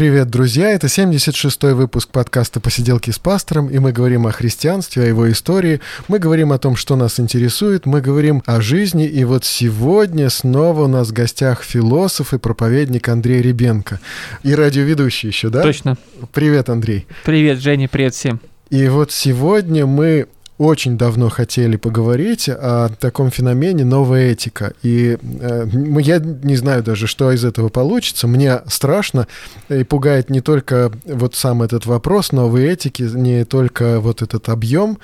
Привет, друзья! Это 76-й выпуск подкаста «Посиделки с пастором», и мы говорим о христианстве, о его истории, мы говорим о том, что нас интересует, мы говорим о жизни, и вот сегодня снова у нас в гостях философ и проповедник Андрей Ребенко. И радиоведущий еще, да? Точно. Привет, Андрей. Привет, Женя, привет всем. И вот сегодня мы очень давно хотели поговорить о таком феномене новая этика. И э, я не знаю даже, что из этого получится. Мне страшно и пугает не только вот сам этот вопрос новой этики, не только вот этот объем,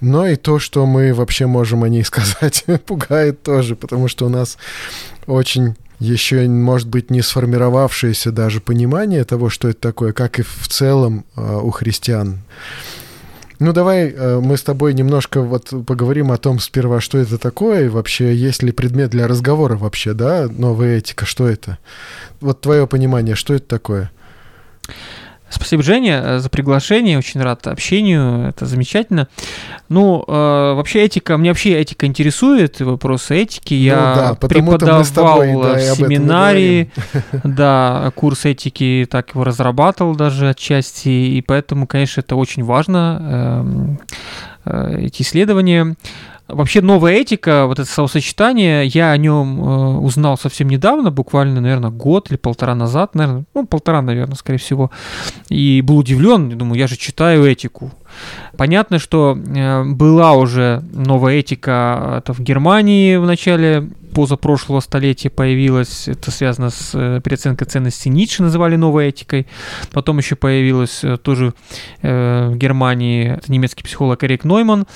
но и то, что мы вообще можем о ней сказать, пугает тоже, потому что у нас очень еще, может быть, не сформировавшееся даже понимание того, что это такое, как и в целом э, у христиан. Ну, давай э, мы с тобой немножко вот поговорим о том сперва, что это такое, и вообще есть ли предмет для разговора вообще, да, новая этика, что это? Вот твое понимание, что это такое? Спасибо, Женя, э, за приглашение. Очень рад общению. Это замечательно. Ну, э, вообще этика, мне вообще этика интересует, вопросы этики. Ну, Я да, преподавал тобой, да, в семинарии, да, курс этики, так его разрабатывал даже отчасти, и поэтому, конечно, это очень важно, эм, э, эти исследования. Вообще новая этика, вот это словосочетание, я о нем э, узнал совсем недавно, буквально, наверное, год или полтора назад, наверное, ну, полтора, наверное, скорее всего, и был удивлен, думаю, я же читаю этику. Понятно, что э, была уже новая этика это в Германии в начале позапрошлого столетия появилась, это связано с э, переоценкой ценностей Ницше, называли новой этикой. Потом еще появилась э, тоже э, в Германии немецкий психолог Эрик Нойман,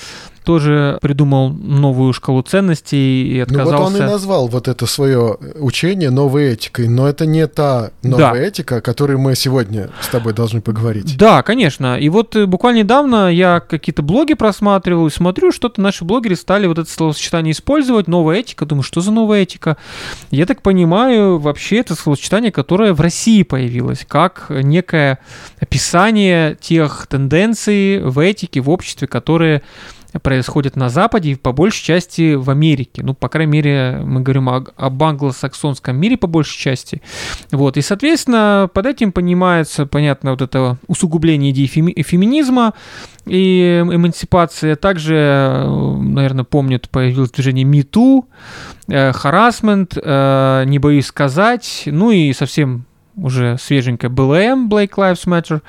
тоже придумал новую шкалу ценностей и отказался... Ну вот он и назвал вот это свое учение новой этикой, но это не та новая да. этика, о которой мы сегодня с тобой должны поговорить. Да, конечно. И вот э, буквально недавно я какие-то блоги просматривал и смотрю, что-то наши блогеры стали вот это словосочетание использовать, новая этика. Думаю, что за новая этика? Я так понимаю, вообще это словосочетание, которое в России появилось, как некое описание тех тенденций в этике, в обществе, которые происходит на Западе и по большей части в Америке. Ну, по крайней мере, мы говорим о, об англосаксонском мире по большей части. Вот. И, соответственно, под этим понимается, понятно, вот это усугубление идеи феми- феминизма и эмансипация. Также, наверное, помнят, появилось движение э, харасмент, э, не боюсь сказать, ну и совсем уже свеженькая БЛМ, Black Lives Matter,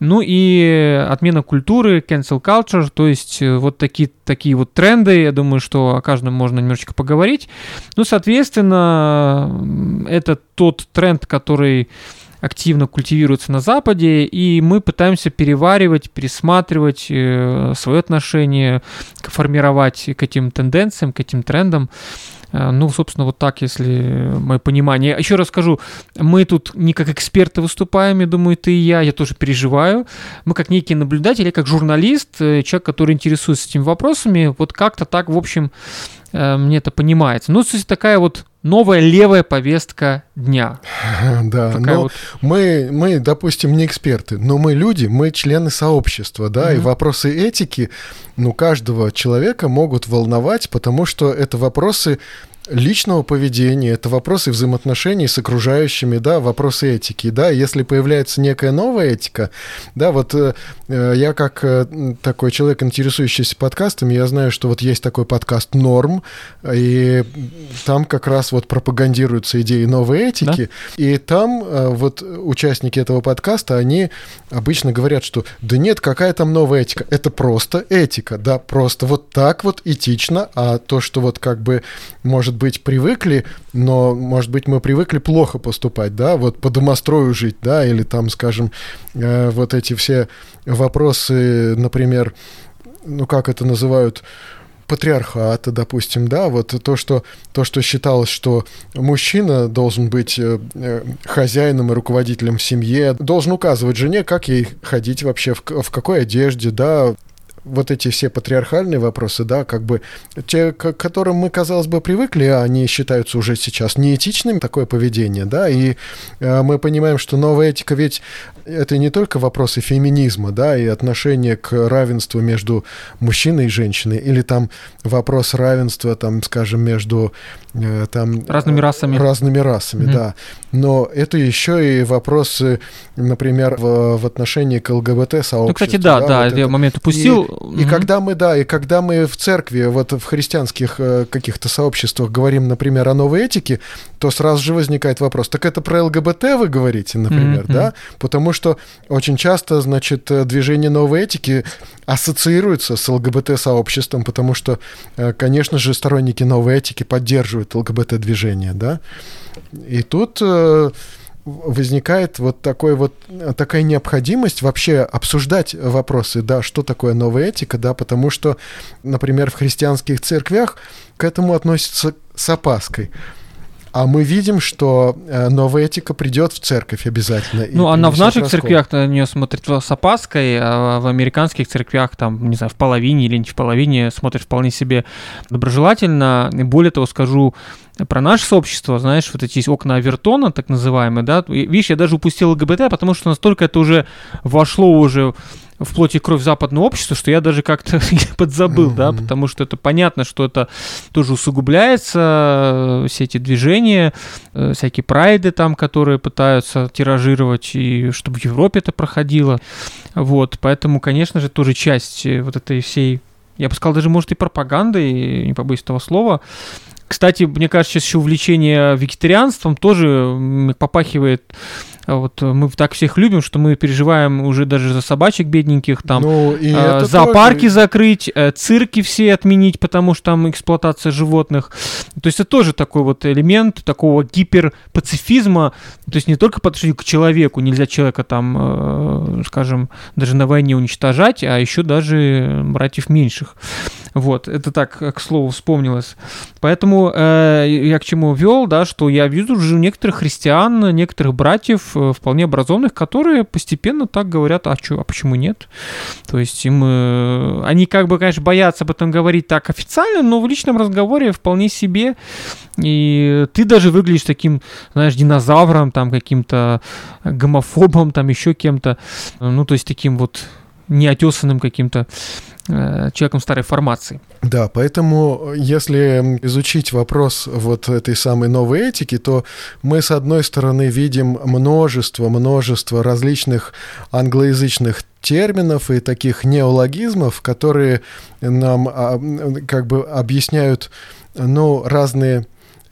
ну и отмена культуры, cancel culture, то есть э, вот такие, такие вот тренды, я думаю, что о каждом можно немножечко поговорить. Ну, соответственно, это тот тренд, который активно культивируется на Западе, и мы пытаемся переваривать, пересматривать э, свое отношение, формировать к этим тенденциям, к этим трендам. Э, ну, собственно, вот так, если мое понимание. Еще раз скажу, мы тут не как эксперты выступаем, я думаю, ты и я, я тоже переживаю. Мы как некие наблюдатели, как журналист, э, человек, который интересуется этими вопросами, вот как-то так, в общем, э, мне это понимается. Ну, то есть такая вот новая левая повестка дня. Да, Такая но вот... мы, мы, допустим, не эксперты, но мы люди, мы члены сообщества, да, mm-hmm. и вопросы этики, ну, каждого человека могут волновать, потому что это вопросы личного поведения, это вопросы взаимоотношений с окружающими, да, вопросы этики, да, если появляется некая новая этика, да, вот э, э я как э, такой человек, интересующийся подкастами, я знаю, что вот есть такой подкаст «Норм», и там как раз вот пропагандируются идеи новой этики, да? и там э, вот участники этого подкаста, они обычно говорят, что да нет, какая там новая этика, это просто этика, да, просто вот так вот этично, а то, что вот как бы может быть, привыкли, но, может быть, мы привыкли плохо поступать, да, вот по домострою жить, да, или там, скажем, э, вот эти все вопросы, например, ну, как это называют, патриархата, допустим, да, вот то, что, то, что считалось, что мужчина должен быть э, э, хозяином и руководителем в семье, должен указывать жене, как ей ходить вообще, в, в какой одежде, да, вот эти все патриархальные вопросы, да, как бы те, к которым мы, казалось бы, привыкли, а они считаются уже сейчас неэтичными, такое поведение, да, и э, мы понимаем, что новая этика ведь это не только вопросы феминизма, да, и отношения к равенству между мужчиной и женщиной, или там вопрос равенства, там, скажем, между э, там разными расами, разными расами, mm-hmm. да, но это еще и вопросы, например, в, в отношении к ЛГБТ сообществу. Ну, кстати, да, да, да вот я это. момент упустил. И, и когда мы, да, и когда мы в церкви, вот в христианских э, каких-то сообществах говорим, например, о новой этике, то сразу же возникает вопрос: так это про ЛГБТ вы говорите, например, mm-hmm. да? Потому что очень часто, значит, движение новой этики ассоциируется с ЛГБТ-сообществом, потому что, э, конечно же, сторонники новой этики поддерживают ЛГБТ-движение, да? И тут э, возникает вот такой вот такая необходимость вообще обсуждать вопросы, да, что такое новая этика, да, потому что, например, в христианских церквях к этому относятся с опаской. А мы видим, что э, новая этика придет в церковь обязательно. Ну, она в наших раскол. церквях на нее смотрит с опаской, а в американских церквях, там, не знаю, в половине или не в половине смотрит вполне себе доброжелательно. И более того, скажу, про наше сообщество, знаешь, вот эти окна Авертона, так называемые, да, видишь, я даже упустил ЛГБТ, потому что настолько это уже вошло уже в плоти и кровь западного общества, что я даже как-то подзабыл, mm-hmm. да, потому что это понятно, что это тоже усугубляется, э, все эти движения, э, всякие прайды там, которые пытаются тиражировать, и чтобы в Европе это проходило, вот, поэтому, конечно же, тоже часть э, вот этой всей я бы сказал, даже, может, и пропаганды, не побоюсь этого слова, кстати, мне кажется, сейчас еще увлечение вегетарианством тоже попахивает вот мы так всех любим, что мы переживаем уже даже за собачек бедненьких, там ну, э, зоопарки тоже... закрыть, э, цирки все отменить, потому что там эксплуатация животных. То есть это тоже такой вот элемент такого гиперпацифизма, то есть не только по отношению к человеку, нельзя человека там, э, скажем, даже на войне уничтожать, а еще даже братьев меньших. Вот, это так, к слову, вспомнилось. Поэтому э, я к чему вел, да, что я вижу уже некоторых христиан, некоторых братьев э, вполне образованных, которые постепенно так говорят, а, чё, а почему нет? То есть им, э, они как бы, конечно, боятся об этом говорить так официально, но в личном разговоре вполне себе. И ты даже выглядишь таким, знаешь, динозавром, там, каким-то гомофобом, там, еще кем-то. Ну, то есть таким вот неотесанным каким-то человеком старой формации. Да, поэтому если изучить вопрос вот этой самой новой этики, то мы, с одной стороны, видим множество, множество различных англоязычных терминов и таких неологизмов, которые нам а, как бы объясняют ну, разные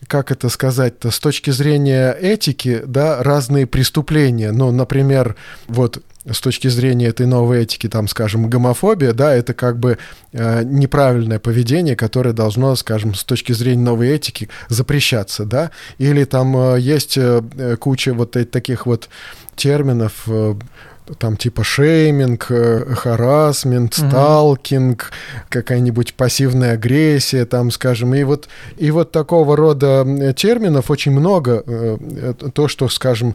как это сказать-то, с точки зрения этики, да, разные преступления. Ну, например, вот с точки зрения этой новой этики, там, скажем, гомофобия, да, это как бы э, неправильное поведение, которое должно, скажем, с точки зрения новой этики запрещаться, да, или там э, есть э, куча вот таких вот терминов, э, там типа шейминг, э, харасмент, сталкинг, какая-нибудь пассивная агрессия, там, скажем, и вот, и вот такого рода терминов очень много, э, то, что, скажем,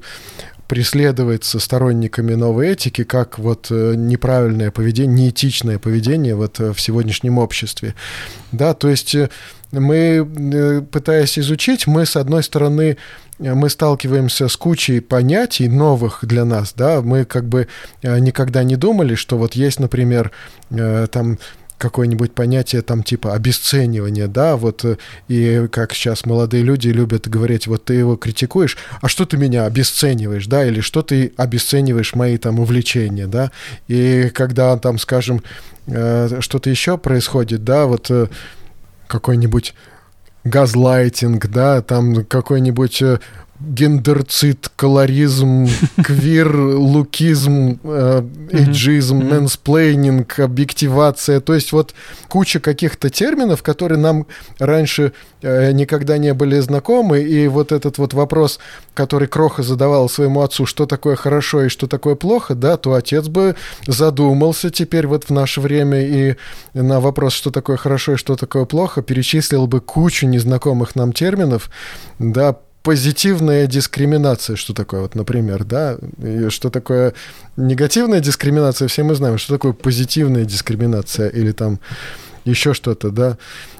преследуется сторонниками новой этики как вот э, неправильное поведение, неэтичное поведение вот э, в сегодняшнем обществе. Да, то есть э, мы, пытаясь изучить, мы, с одной стороны, мы сталкиваемся с кучей понятий новых для нас, да, мы как бы никогда не думали, что вот есть, например, там какое-нибудь понятие там типа обесценивания, да, вот э, и как сейчас молодые люди любят говорить, вот ты его критикуешь, а что ты меня обесцениваешь, да, или что ты обесцениваешь мои там увлечения, да, и когда там, скажем, э, что-то еще происходит, да, вот э, какой-нибудь газлайтинг, да, там какой-нибудь гендерцид, колоризм, квир, лукизм, э, эйджизм, мэнсплейнинг, объективация. То есть вот куча каких-то терминов, которые нам раньше э, никогда не были знакомы. И вот этот вот вопрос, который Кроха задавал своему отцу, что такое хорошо и что такое плохо, да, то отец бы задумался теперь вот в наше время и на вопрос, что такое хорошо и что такое плохо, перечислил бы кучу незнакомых нам терминов, да, позитивная дискриминация, что такое, вот, например, да, и что такое негативная дискриминация, все мы знаем, что такое позитивная дискриминация или там еще что-то, да.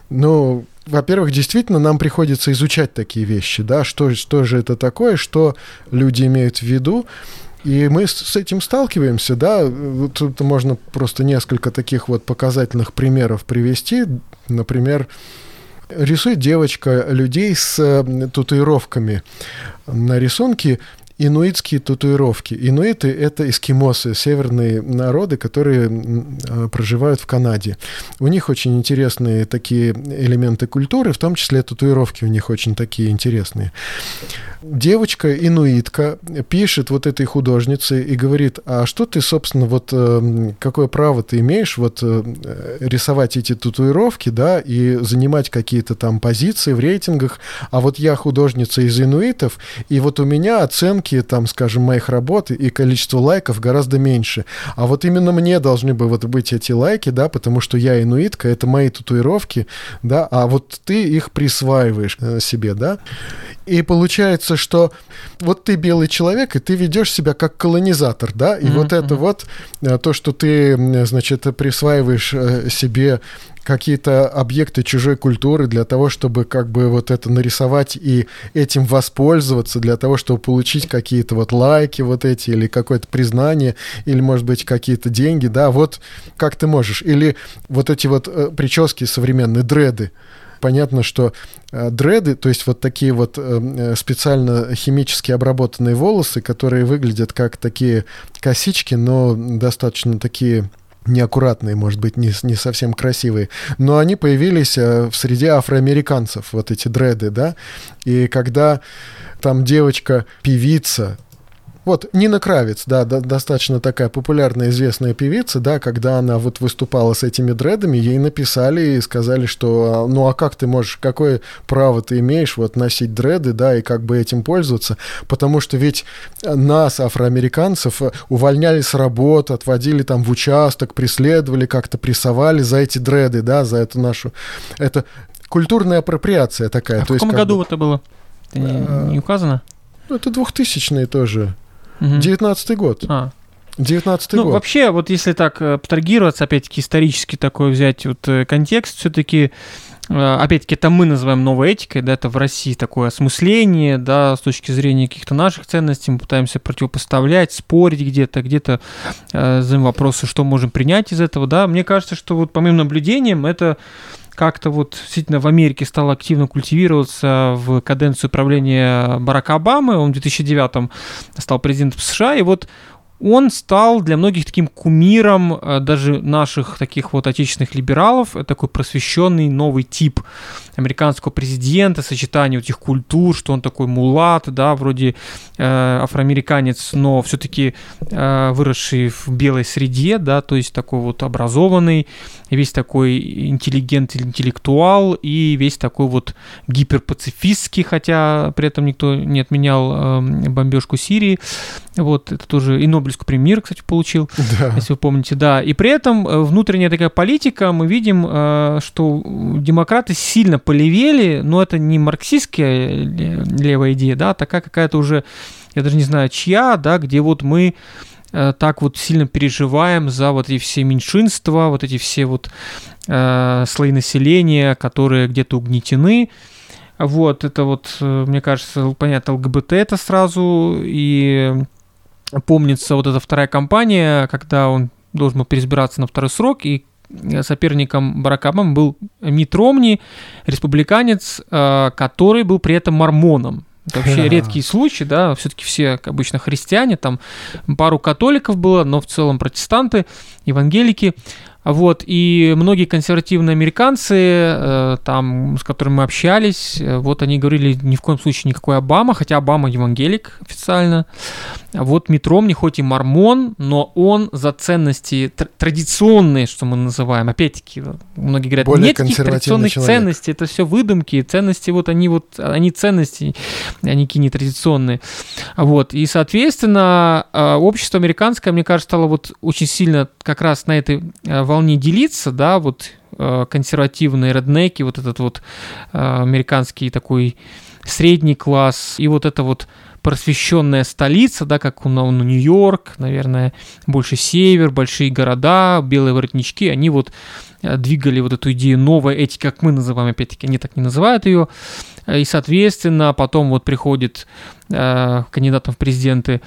Ну, во-первых, действительно, нам приходится изучать такие вещи, да, что, что же это такое, что люди имеют в виду, и мы с этим сталкиваемся, да, тут можно просто несколько таких вот показательных примеров привести. Например, рисует девочка людей с э, татуировками на рисунке, инуитские татуировки. Инуиты — это эскимосы, северные народы, которые а, проживают в Канаде. У них очень интересные такие элементы культуры, в том числе татуировки у них очень такие интересные. Девочка инуитка пишет вот этой художнице и говорит, а что ты, собственно, вот э, какое право ты имеешь вот э, рисовать эти татуировки, да, и занимать какие-то там позиции в рейтингах, а вот я художница из инуитов, и вот у меня оценки оценки, там, скажем, моих работ и количество лайков гораздо меньше. А вот именно мне должны бы вот быть эти лайки, да, потому что я инуитка, это мои татуировки, да, а вот ты их присваиваешь э, себе, да. И получается, что вот ты белый человек, и ты ведешь себя как колонизатор, да, и mm-hmm. вот это вот, э, то, что ты, значит, присваиваешь э, себе какие-то объекты чужой культуры для того, чтобы как бы вот это нарисовать и этим воспользоваться, для того, чтобы получить какие-то вот лайки вот эти или какое-то признание, или, может быть, какие-то деньги, да, вот как ты можешь. Или вот эти вот э, прически современные, дреды, понятно, что э, дреды, то есть вот такие вот э, специально химически обработанные волосы, которые выглядят как такие косички, но достаточно такие неаккуратные, может быть, не, не совсем красивые, но они появились э, в среде афроамериканцев, вот эти дреды, да, и когда там девочка-певица вот Нина Кравец, да, да, достаточно такая популярная, известная певица, да, когда она вот выступала с этими дредами, ей написали и сказали, что ну а как ты можешь, какое право ты имеешь вот носить дреды, да, и как бы этим пользоваться, потому что ведь нас, афроамериканцев, увольняли с работы, отводили там в участок, преследовали, как-то прессовали за эти дреды, да, за эту нашу, это культурная апроприация такая. А в каком году бы... это было? Это не, а, не указано? Ну, это двухтысячные тоже. Девятнадцатый год. А. 19 ну, год. вообще, вот если так э, абстрагироваться, опять-таки, исторически такой взять вот э, контекст, все-таки э, опять-таки, это мы называем новой этикой, да, это в России такое осмысление, да, с точки зрения каких-то наших ценностей, мы пытаемся противопоставлять, спорить где-то, где-то э, задаем вопросы, что можем принять из этого, да. Мне кажется, что вот по моим наблюдениям это как-то вот действительно в Америке стал активно культивироваться в каденцию правления Барака Обамы. Он в 2009 стал президентом США, и вот он стал для многих таким кумиром э, даже наших таких вот отечественных либералов, такой просвещенный новый тип американского президента, сочетание этих культур, что он такой мулат, да, вроде э, афроамериканец, но все-таки э, выросший в белой среде, да, то есть такой вот образованный, весь такой интеллигент, интеллектуал и весь такой вот гиперпацифистский, хотя при этом никто не отменял э, бомбежку Сирии, вот, это тоже и Нобелевскую премию, кстати, получил, да. если вы помните, да, и при этом э, внутренняя такая политика, мы видим, э, что демократы сильно полевели, но это не марксистская левая идея, да, а такая какая-то уже, я даже не знаю, чья, да, где вот мы э, так вот сильно переживаем за вот эти все меньшинства, вот эти все вот э, слои населения, которые где-то угнетены. Вот, это вот, э, мне кажется, понятно, ЛГБТ это сразу, и помнится вот эта вторая кампания, когда он должен был переизбираться на второй срок, и соперником Барака Обамы был Мит Ромни, республиканец, э, который был при этом мормоном. Это вообще редкий случай, да, все-таки все обычно христиане, там пару католиков было, но в целом протестанты, евангелики. Вот, и многие консервативные американцы, э, там, с которыми мы общались, э, вот они говорили, ни в коем случае никакой Обама, хотя Обама евангелик официально. Вот Митром не хоть и мормон, но он за ценности традиционные, что мы называем, опять-таки, многие говорят, Более нет никаких традиционных человек. ценностей, это все выдумки, ценности вот они вот, они ценности, они какие не традиционные. Вот, и, соответственно, э, общество американское, мне кажется, стало вот очень сильно как раз на этой волне делиться, да, вот э, консервативные реднеки, вот этот вот э, американский такой средний класс и вот это вот просвещенная столица, да, как у ну, Нью-Йорк, наверное, больше север, большие города, белые воротнички, они вот э, двигали вот эту идею новой этики, как мы называем, опять-таки, они так не называют ее, и, соответственно, потом вот приходит э, кандидатом в президенты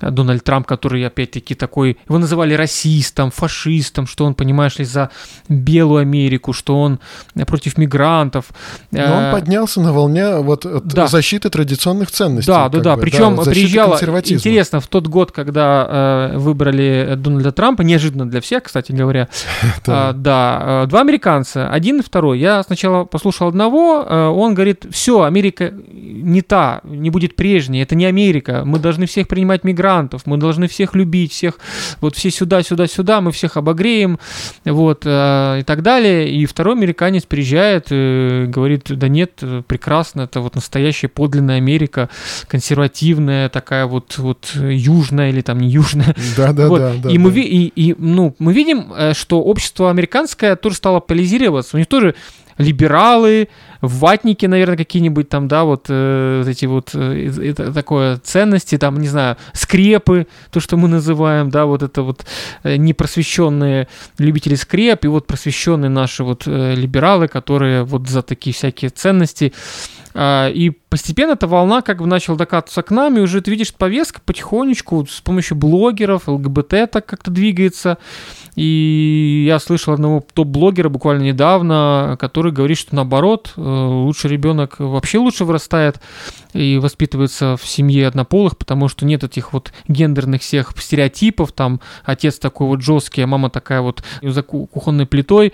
Дональд Трамп, который, опять-таки, такой, его называли расистом, фашистом, что он, понимаешь ли, за белую Америку, что он против мигрантов. Но он э, поднялся на волне вот да. защиты традиционных ценностей. Да, да, да. Бы, Причем да, приезжало, интересно, в тот год, когда э, выбрали Дональда Трампа, неожиданно для всех, кстати говоря, э, да, э, два американца, один и второй. Я сначала послушал одного, э, он говорит, все, Америка не та, не будет прежней, это не Америка, мы должны всех принимать мигрантов, мигрантов, мы должны всех любить, всех, вот все сюда, сюда, сюда, мы всех обогреем, вот, э, и так далее. И второй американец приезжает, и говорит, да нет, прекрасно, это вот настоящая подлинная Америка, консервативная, такая вот, вот южная или там не южная. Да, да, вот. да, да. И, да. Мы, и, и ну, мы видим, э, что общество американское тоже стало поляризироваться. У них тоже либералы, ватники, наверное, какие-нибудь там, да, вот э, эти вот э, это, такое ценности, там, не знаю, скрепы, то, что мы называем, да, вот это вот э, непросвещенные любители скреп и вот просвещенные наши вот э, либералы, которые вот за такие всякие ценности. Э, и постепенно эта волна как бы начала докатываться к нам, и уже ты видишь, повестка потихонечку с помощью блогеров, ЛГБТ так как-то двигается. И я слышал одного топ-блогера буквально недавно, который говорит, что наоборот, э, лучше ребенок вообще лучше вырастает и воспитывается в семье однополых, потому что нет этих вот гендерных всех стереотипов, там отец такой вот жесткий, а мама такая вот за кухонной плитой.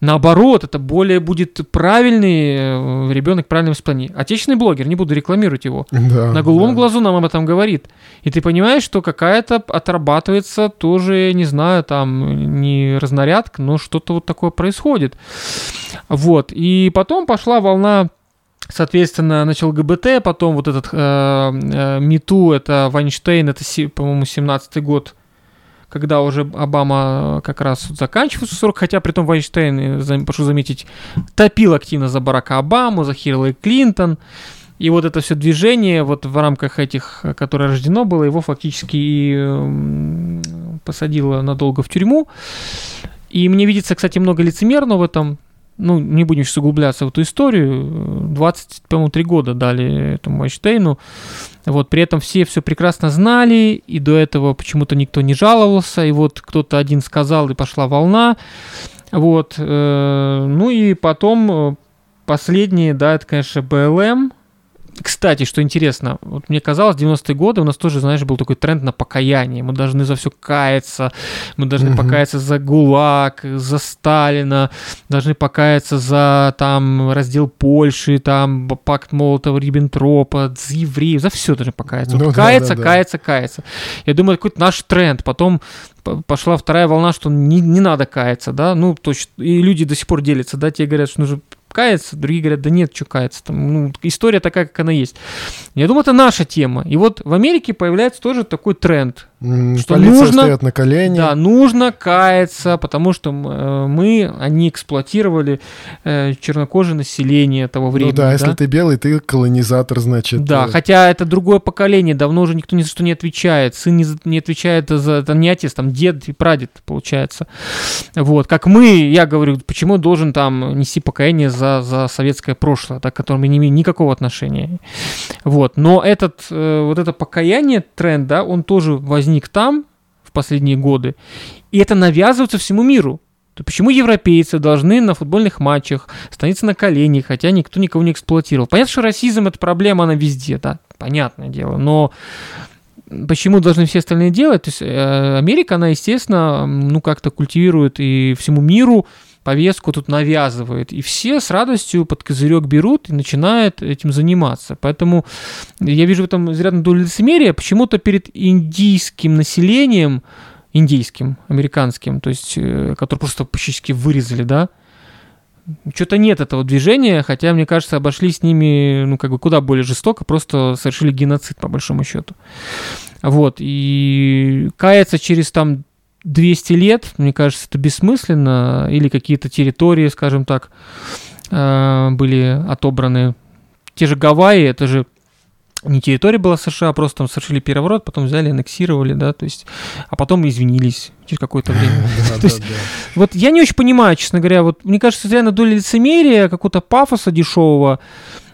Наоборот, это более будет правильный э, ребенок правильном воспитании. Отечественный блогер, не буду рекламировать его, да, на голубом да. глазу нам об этом говорит. И ты понимаешь, что какая-то отрабатывается тоже, не знаю, там не разнарядка, но что-то вот такое происходит. Вот. И потом пошла волна Соответственно, начал ГБТ, потом вот этот э, э, Мету, это Вайнштейн, это, по-моему, 17-й год, когда уже Обама как раз заканчивался срок, хотя при том Вайнштейн, э, прошу заметить, топил активно за Барака Обаму, за Хиллари Клинтон, и вот это все движение вот в рамках этих, которое рождено было, его фактически и посадило надолго в тюрьму. И мне видится, кстати, много лицемерного в этом ну, не будем сейчас углубляться в эту историю, 20, по-моему, 3 года дали этому Эйнштейну, вот, при этом все все прекрасно знали, и до этого почему-то никто не жаловался, и вот кто-то один сказал, и пошла волна, вот, э, ну и потом э, последние, да, это, конечно, БЛМ, кстати, что интересно, вот мне казалось, в 90-е годы у нас тоже, знаешь, был такой тренд на покаяние. Мы должны за все каяться, мы должны угу. покаяться за ГУЛАГ, за Сталина, должны покаяться за там раздел Польши, там пакт Молотова-Риббентропа, за евреев, за все должны покаяться. Ну, вот, да, каяться, да, да. каяться, каяться. Я думаю, какой-то наш тренд. Потом пошла вторая волна, что не, не надо каяться, да, ну, точно, и люди до сих пор делятся, да, те говорят, что нужно каяться, другие говорят, да нет, что каяться, там, ну, история такая, как она есть. Я думаю, это наша тема. И вот в Америке появляется тоже такой тренд, что Полиция нужно, стоят на колени. Да, нужно каяться, потому что э, мы, они эксплуатировали э, чернокожее население того времени. Ну да, да, если ты белый, ты колонизатор, значит. Да, э... хотя это другое поколение, давно уже никто ни за что не отвечает. Сын не, не отвечает за, это не отец, там дед и прадед, получается. Вот, как мы, я говорю, почему должен там нести покаяние за, за советское прошлое, так, к которому не имею никакого отношения. Вот, но этот, вот это покаяние, тренд, да, он тоже возник возник там в последние годы, и это навязывается всему миру. То почему европейцы должны на футбольных матчах становиться на колени, хотя никто никого не эксплуатировал? Понятно, что расизм это проблема, она везде, да, понятное дело, но почему должны все остальные делать? То есть э, Америка, она, естественно, ну как-то культивирует и всему миру повестку тут навязывает. И все с радостью под козырек берут и начинают этим заниматься. Поэтому я вижу в этом изрядно долю лицемерия. Почему-то перед индийским населением, индийским, американским, то есть, э, который просто практически вырезали, да, что-то нет этого движения, хотя, мне кажется, обошли с ними, ну, как бы куда более жестоко, просто совершили геноцид, по большому счету. Вот, и каяться через там 200 лет, мне кажется, это бессмысленно, или какие-то территории, скажем так, э, были отобраны те же Гавайи, это же не территория была США, а просто там совершили переворот, потом взяли, аннексировали, да, то есть, а потом извинились через какое-то время. То есть, вот я не очень понимаю, честно говоря, вот мне кажется, реально доля лицемерия, какого-то пафоса дешевого,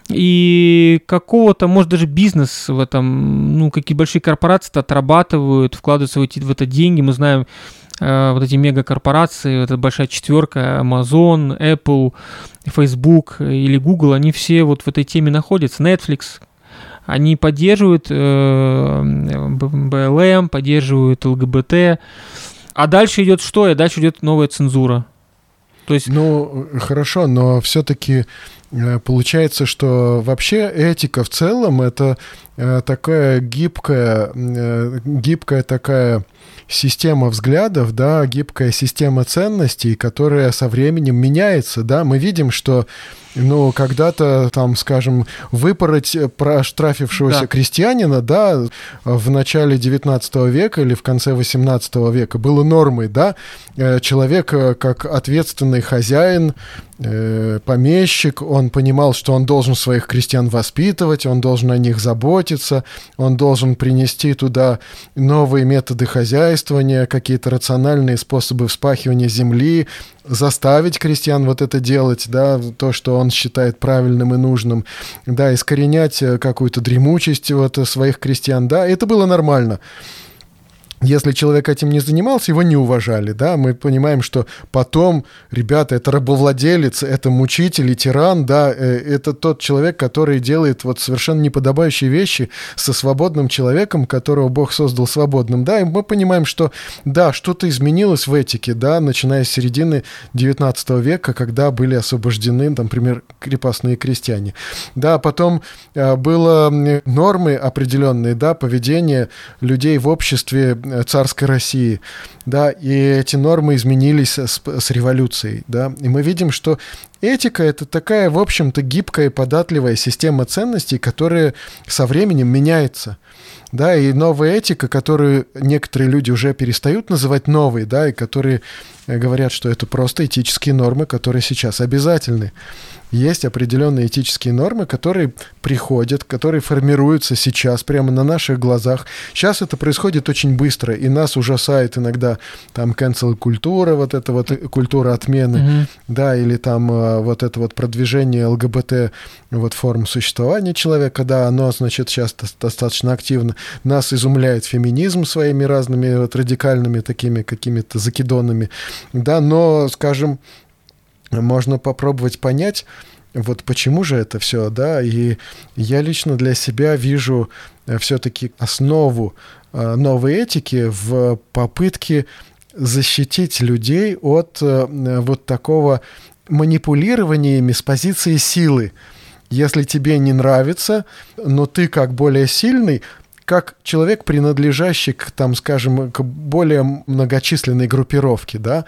и какого-то, может, даже бизнес в этом, ну, какие большие корпорации-то отрабатывают, вкладываются в, эти, в это деньги. Мы знаем э, вот эти мегакорпорации, вот эта большая четверка, Amazon, Apple, Facebook или Google, они все вот в этой теме находятся. Netflix, они поддерживают э, БЛМ, поддерживают ЛГБТ. А дальше идет что? И дальше идет новая цензура. То есть... Ну, хорошо, но все-таки э, получается, что вообще этика в целом это э, такая гибкая, э, гибкая такая система взглядов, да, гибкая система ценностей, которая со временем меняется, да. Мы видим, что ну, когда-то, там, скажем, выпороть проштрафившегося да. крестьянина, да, в начале 19 века или в конце 18 века было нормой, да, э, человек э, как ответственный хозяин, э, помещик, он понимал, что он должен своих крестьян воспитывать, он должен о них заботиться, он должен принести туда новые методы хозяйствования, какие-то рациональные способы вспахивания земли, заставить крестьян вот это делать, да, то, что он считает правильным и нужным, да, искоренять э, какую-то дремучесть вот своих крестьян, да, это было нормально если человек этим не занимался, его не уважали, да, мы понимаем, что потом, ребята, это рабовладелец, это мучитель и тиран, да, э, это тот человек, который делает вот совершенно неподобающие вещи со свободным человеком, которого Бог создал свободным, да, и мы понимаем, что, да, что-то изменилось в этике, да, начиная с середины 19 века, когда были освобождены, например, крепостные крестьяне, да, потом э, было нормы определенные, да, поведение людей в обществе царской России, да, и эти нормы изменились с, с революцией, да, и мы видим, что этика — это такая, в общем-то, гибкая и податливая система ценностей, которая со временем меняется, да, и новая этика, которую некоторые люди уже перестают называть новой, да, и которые э, говорят, что это просто этические нормы, которые сейчас обязательны есть определенные этические нормы, которые приходят, которые формируются сейчас прямо на наших глазах. Сейчас это происходит очень быстро, и нас ужасает иногда там cancel культура, вот эта вот культура отмены, mm-hmm. да, или там э, вот это вот продвижение ЛГБТ вот форм существования человека, да, оно, значит, сейчас достаточно активно. Нас изумляет феминизм своими разными вот радикальными такими какими-то закидонами, да, но, скажем, можно попробовать понять, вот почему же это все, да, и я лично для себя вижу э, все-таки основу э, новой этики в попытке защитить людей от э, вот такого манипулирования ими с позиции силы. Если тебе не нравится, но ты как более сильный, как человек, принадлежащий к, там, скажем, к более многочисленной группировке, да,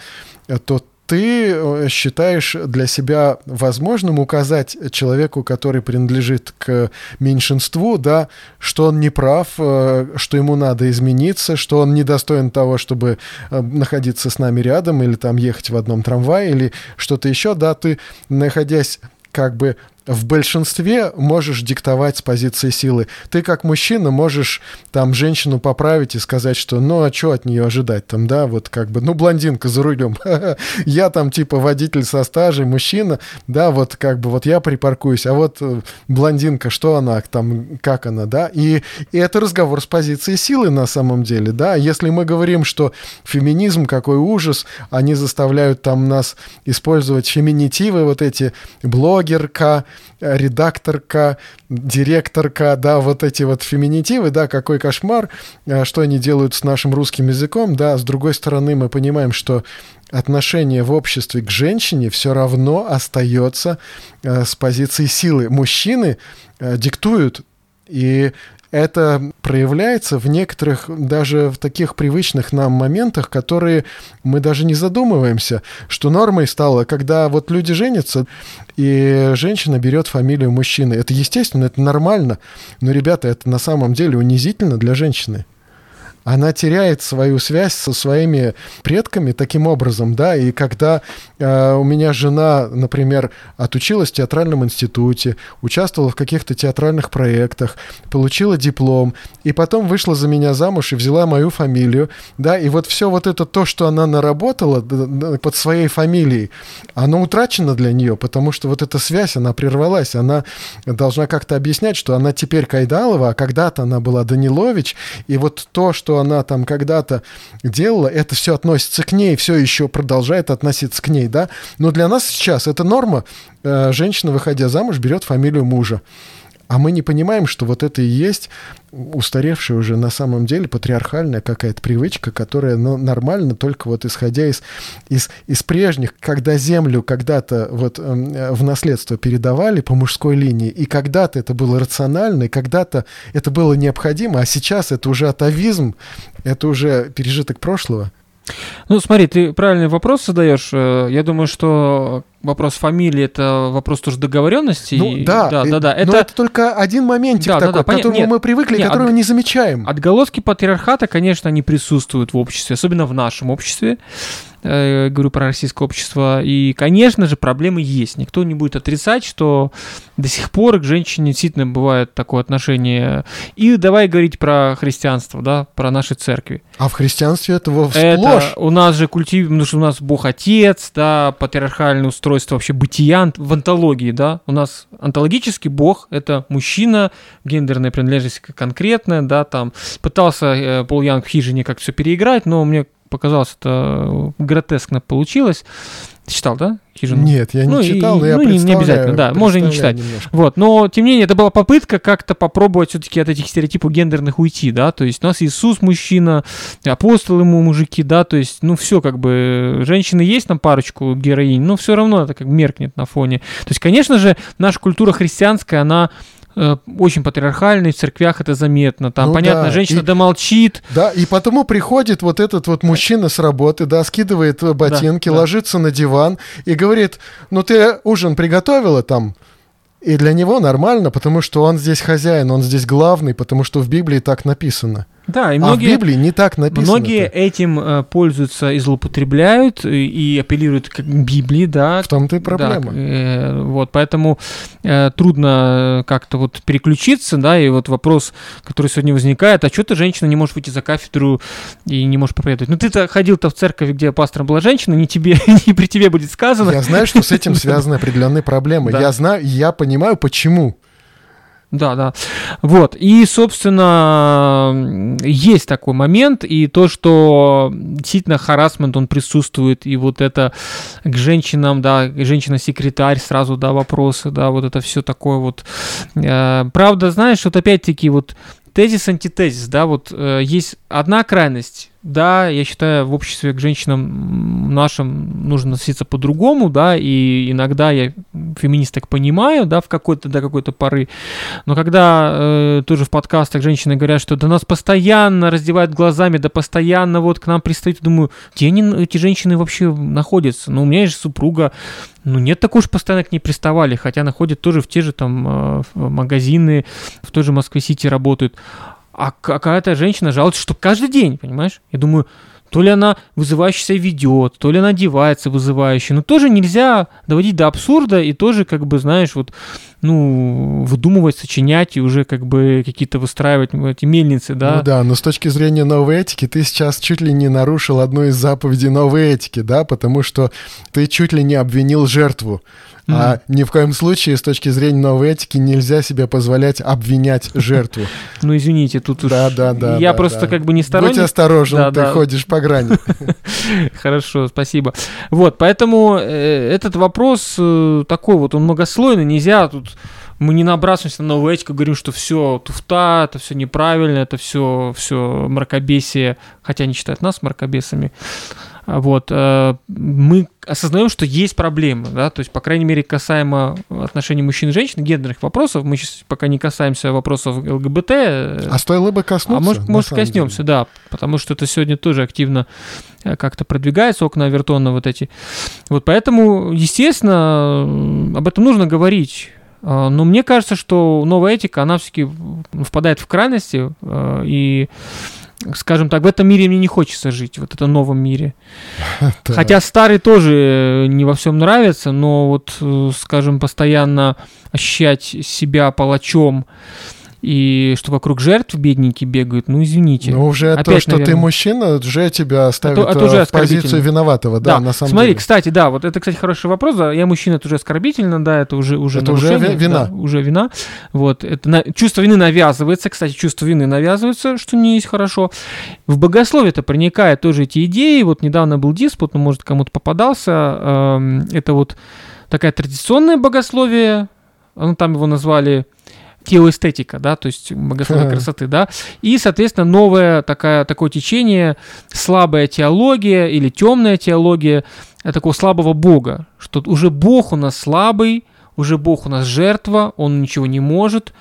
то ты э, считаешь для себя возможным указать человеку, который принадлежит к меньшинству, да, что он не прав, э, что ему надо измениться, что он недостоин того, чтобы э, находиться с нами рядом или там ехать в одном трамвае или что-то еще, да, ты, находясь как бы в большинстве можешь диктовать с позиции силы. Ты как мужчина можешь там женщину поправить и сказать, что ну а что от нее ожидать там, да, вот как бы, ну блондинка за рулем, я там типа водитель со стажей, мужчина, да, вот как бы вот я припаркуюсь, а вот э, блондинка, что она там, как она, да, и, и это разговор с позиции силы на самом деле, да, если мы говорим, что феминизм, какой ужас, они заставляют там нас использовать феминитивы, вот эти блогерка, редакторка, директорка, да, вот эти вот феминитивы, да, какой кошмар, а, что они делают с нашим русским языком, да, с другой стороны мы понимаем, что отношение в обществе к женщине все равно остается э, с позиции силы. Мужчины э, диктуют и это проявляется в некоторых, даже в таких привычных нам моментах, которые мы даже не задумываемся, что нормой стало, когда вот люди женятся, и женщина берет фамилию мужчины. Это естественно, это нормально, но, ребята, это на самом деле унизительно для женщины она теряет свою связь со своими предками таким образом, да, и когда у меня жена, например, отучилась в театральном институте, участвовала в каких-то театральных проектах, получила диплом, и потом вышла за меня замуж и взяла мою фамилию, да, и вот все вот это то, что она наработала под своей фамилией, оно утрачено для нее, потому что вот эта связь, она прервалась, она должна как-то объяснять, что она теперь Кайдалова, а когда-то она была Данилович, и вот то, что она там когда-то делала, это все относится к ней, все еще продолжает относиться к ней, да, но для нас сейчас это норма, э, женщина, выходя замуж, берет фамилию мужа. А мы не понимаем, что вот это и есть устаревшая уже на самом деле патриархальная какая-то привычка, которая ну, нормально только вот исходя из, из, из прежних, когда землю когда-то вот э, в наследство передавали по мужской линии, и когда-то это было рационально, и когда-то это было необходимо, а сейчас это уже атовизм, это уже пережиток прошлого. Ну, смотри, ты правильный вопрос задаешь. Э, я думаю, что вопрос фамилии это вопрос тоже договоренности. Ну, да, да, да, да. Это... Но это только один моментик да, такой, да, да, к которому нет, мы привыкли, нет, которого от... не замечаем. Отголоски патриархата, конечно, они присутствуют в обществе, особенно в нашем обществе. Э, говорю про российское общество. И, конечно же, проблемы есть. Никто не будет отрицать, что до сих пор к женщине действительно бывает такое отношение. И давай говорить про христианство, да, про наши церкви. А в христианстве этого всплошь. Это у нас же культивируем, потому что у нас Бог Отец, да, патриархальное устройство вообще бытия в антологии, да. У нас антологический Бог — это мужчина, гендерная принадлежность конкретная, да, там. Пытался э, Пол Янг в хижине как все переиграть, но мне показалось, это гротескно получилось. Ты читал, да? Хижину? Нет, я не ну, читал, и, но я ну, не обязательно, да, можно не читать. Немножко. Вот, но тем не менее, это была попытка как-то попробовать все-таки от этих стереотипов гендерных уйти, да, то есть у нас Иисус мужчина, апостол ему мужики, да, то есть, ну, все как бы, женщины есть там парочку героинь, но все равно это как меркнет на фоне. То есть, конечно же, наша культура христианская, она очень патриархальный, в церквях это заметно. Там, ну, понятно, да. женщина и, домолчит. Да, и потому приходит вот этот вот мужчина с работы, да, скидывает ботинки, да, ложится да. на диван и говорит, ну ты ужин приготовила там? И для него нормально, потому что он здесь хозяин, он здесь главный, потому что в Библии так написано. Да, и многие, а в Библии не так написано. Многие этим э, пользуются и злоупотребляют, и, и апеллируют к Библии, да. В том-то и проблема. Да, э, вот, поэтому э, трудно как-то вот переключиться, да, и вот вопрос, который сегодня возникает, а что ты, женщина, не можешь выйти за кафедру и не можешь проповедовать? Ну, ты-то ходил-то в церковь, где пастором была женщина, не тебе, не при тебе будет сказано. Я знаю, что с этим связаны определенные проблемы. Я знаю, я понимаю, почему. Да, да. Вот. И, собственно, есть такой момент, и то, что действительно харасмент, он присутствует, и вот это к женщинам, да, женщина-секретарь, сразу, да, вопросы, да, вот это все такое вот. Э, правда, знаешь, вот опять-таки вот тезис, антитезис, да, вот э, есть одна крайность, да, я считаю, в обществе к женщинам нашим нужно относиться по-другому, да, и иногда я феминисток понимаю, да, в какой-то, до какой-то поры, но когда э, тоже в подкастах женщины говорят, что да нас постоянно раздевают глазами, да постоянно вот к нам пристают, думаю, где они, эти женщины вообще находятся? Ну, у меня же супруга, ну, нет такой уж постоянно к ней приставали, хотя она ходит тоже в те же там э, магазины, в той же Москве-Сити работают. А какая-то женщина жалуется, что каждый день, понимаешь? Я думаю, то ли она вызывающе себя ведет, то ли она одевается вызывающе. Но тоже нельзя доводить до абсурда и тоже, как бы, знаешь, вот, ну, выдумывать, сочинять и уже как бы какие-то выстраивать эти мельницы, да. Ну да, но с точки зрения новой этики ты сейчас чуть ли не нарушил одну из заповедей новой этики, да, потому что ты чуть ли не обвинил жертву. Mm. А ни в коем случае с точки зрения новой этики нельзя себе позволять обвинять жертву. Ну извините, тут уж... Да, да, да. Я просто как бы не сторонник. Будь осторожен, ты ходишь по грани. Хорошо, спасибо. Вот, поэтому э, этот вопрос э, такой вот, он многослойный, нельзя тут мы не набрасываемся на новую этику, говорим, что все туфта, это все неправильно, это все, все мракобесие, хотя они считают нас мракобесами. Вот, э, мы осознаем, что есть проблемы, да, то есть, по крайней мере, касаемо отношений мужчин и женщин, гендерных вопросов, мы сейчас пока не касаемся вопросов ЛГБТ. А стоило бы коснуться? А может, может коснемся, деле. да, потому что это сегодня тоже активно э, как-то продвигается, окна Авертона вот эти. Вот поэтому, естественно, об этом нужно говорить. Э, но мне кажется, что новая этика, она все-таки впадает в крайности, и скажем так, в этом мире мне не хочется жить, вот этом новом мире. Хотя старый тоже не во всем нравится, но вот, э, скажем, постоянно ощущать себя палачом, и что вокруг жертв бедненькие бегают, ну извините. Ну уже Опять, то, что наверное. ты мужчина, уже тебя ставит это, это уже в позицию виноватого, да, да, на самом Смотри, деле. кстати, да, вот это, кстати, хороший вопрос, да, я мужчина, это уже оскорбительно, да, это уже уже это уже вина, да, уже вина, вот, это на, чувство вины навязывается, кстати, чувство вины навязывается, что не есть хорошо. В богословие это проникает тоже эти идеи, вот недавно был диспут, ну, может, кому-то попадался, э, это вот такая традиционное богословие, ну, там его назвали теоэстетика, да, то есть богословие красоты, да, и, соответственно, новое такая, такое течение, слабая теология или темная теология такого слабого бога, что уже бог у нас слабый, уже бог у нас жертва, он ничего не может,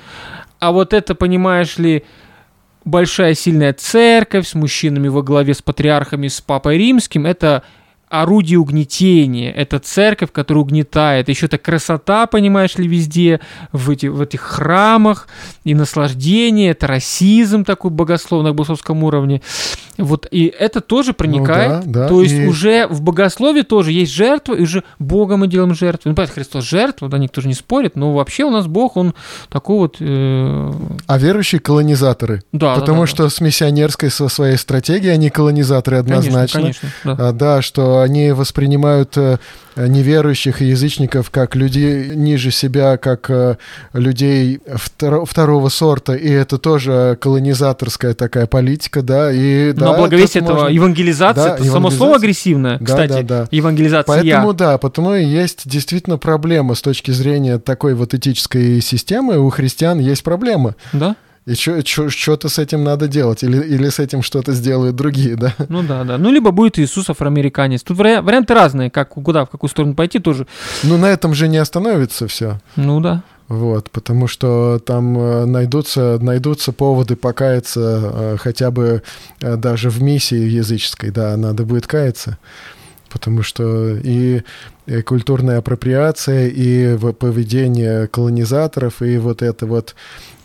а вот это, понимаешь ли, большая сильная церковь с мужчинами во главе, с патриархами, с папой римским, это орудие угнетения, это церковь, которая угнетает, еще это красота, понимаешь ли, везде, в, эти, в этих храмах, и наслаждение, это расизм такой богословный на богословском уровне. Вот, и это тоже проникает, ну, да, да, то есть и... уже в богословии тоже есть жертва, и уже Бога мы делаем жертву. Ну, понятно, Христос жертва, да, никто же не спорит, но вообще у нас Бог, он такой вот... Э... А верующие колонизаторы. Да, Потому да, да, что да. с миссионерской со своей стратегией они колонизаторы однозначно. Конечно, конечно, да. А, да, что они воспринимают э, неверующих и язычников как людей ниже себя, как э, людей втор- второго сорта, и это тоже колонизаторская такая политика, да, и Но да, благовестие этого, можно... евангелизация, да, это евангелизация. само слово агрессивное, да, кстати, да, да. евангелизация. Поэтому, да, потому и есть действительно проблема с точки зрения такой вот этической системы, у христиан есть проблема. Да? И что-то с этим надо делать, или, или с этим что-то сделают другие, да? Ну да, да. Ну, либо будет Иисус афроамериканец. Тут вари- варианты разные, как, куда, в какую сторону пойти тоже. Ну, на этом же не остановится все. Ну да. Вот, потому что там э, найдутся, найдутся поводы покаяться э, хотя бы э, даже в миссии языческой, да, надо будет каяться. Потому что и культурная апроприация, и поведение колонизаторов, и вот это вот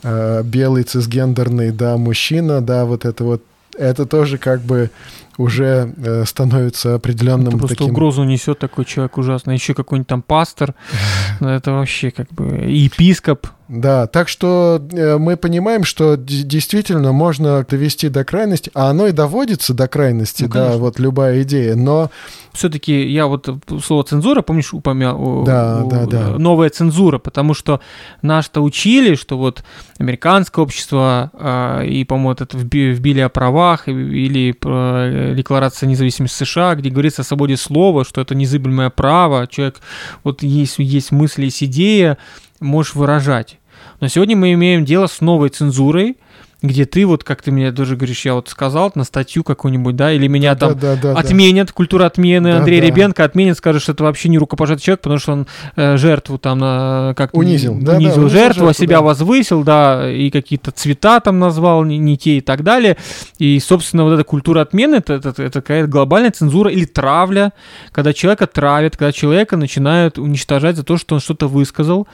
э, белый цисгендерный, да, мужчина, да, вот это вот, это тоже как бы уже э, становится определенным это просто таким... угрозу несет такой человек ужасно. Еще какой-нибудь там пастор, ну, это вообще как бы епископ. Да, так что э, мы понимаем, что действительно можно довести до крайности, а оно и доводится до крайности, ну, да, вот любая идея, но... Все-таки я вот слово цензура, помнишь, упомял? Да, да, да. Новая цензура, потому что нас-то учили, что вот американское общество, э, и, по-моему, это вбили о правах, или э, Декларация независимости США, где говорится о свободе слова, что это незыблемое право, человек, вот есть, есть мысли, есть идея, можешь выражать. Но сегодня мы имеем дело с новой цензурой, где ты, вот как ты мне тоже говоришь, я вот сказал на статью какую-нибудь, да, или меня да, там да, да, отменят, да. культура отмены, да, Андрей да. Ребенко отменит, скажет, что это вообще не рукопожатый человек, потому что он э, жертву там на, как унизил, унизил, да, да, жертву, а себя да. возвысил, да, и какие-то цвета там назвал не, не те и так далее. И, собственно, вот эта культура отмены, это, это, это какая-то глобальная цензура или травля, когда человека травят, когда человека начинают уничтожать за то, что он что-то высказал.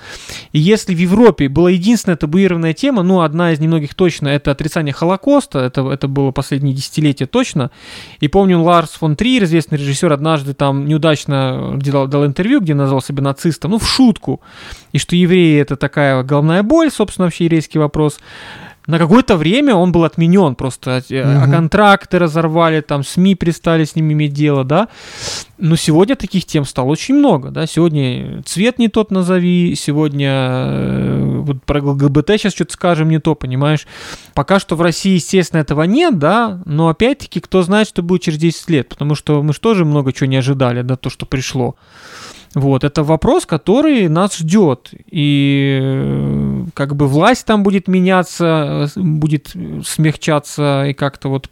И если в Европе была единственная табуированная тема, ну, одна из немногих точно, это отрицание Холокоста, это, это было последние десятилетия точно. И помню, Ларс фон Триер, известный режиссер, однажды там неудачно дал, дал интервью, где назвал себя нацистом, ну, в шутку. И что евреи это такая головная боль, собственно, вообще еврейский вопрос на какое-то время он был отменен просто, угу. а контракты разорвали, там СМИ перестали с ними иметь дело, да. Но сегодня таких тем стало очень много, да. Сегодня цвет не тот назови, сегодня э, вот про ЛГБТ сейчас что-то скажем не то, понимаешь. Пока что в России, естественно, этого нет, да, но опять-таки кто знает, что будет через 10 лет, потому что мы же тоже много чего не ожидали, да, то, что пришло. Вот, это вопрос, который нас ждет. И э, как бы власть там будет меняться, будет смягчаться и как-то вот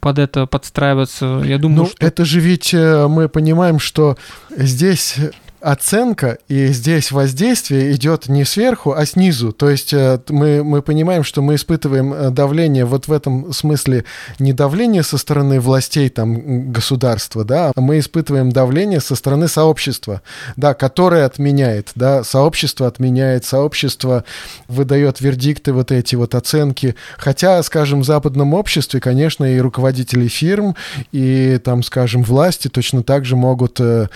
под это подстраиваться. Я думаю, ну, что... это же ведь э, мы понимаем, что здесь оценка и здесь воздействие идет не сверху, а снизу. То есть э, мы, мы понимаем, что мы испытываем э, давление вот в этом смысле не давление со стороны властей там государства, да, а мы испытываем давление со стороны сообщества, да, которое отменяет, да, сообщество отменяет, сообщество выдает вердикты, вот эти вот оценки. Хотя, скажем, в западном обществе, конечно, и руководители фирм, и там, скажем, власти точно так же могут э,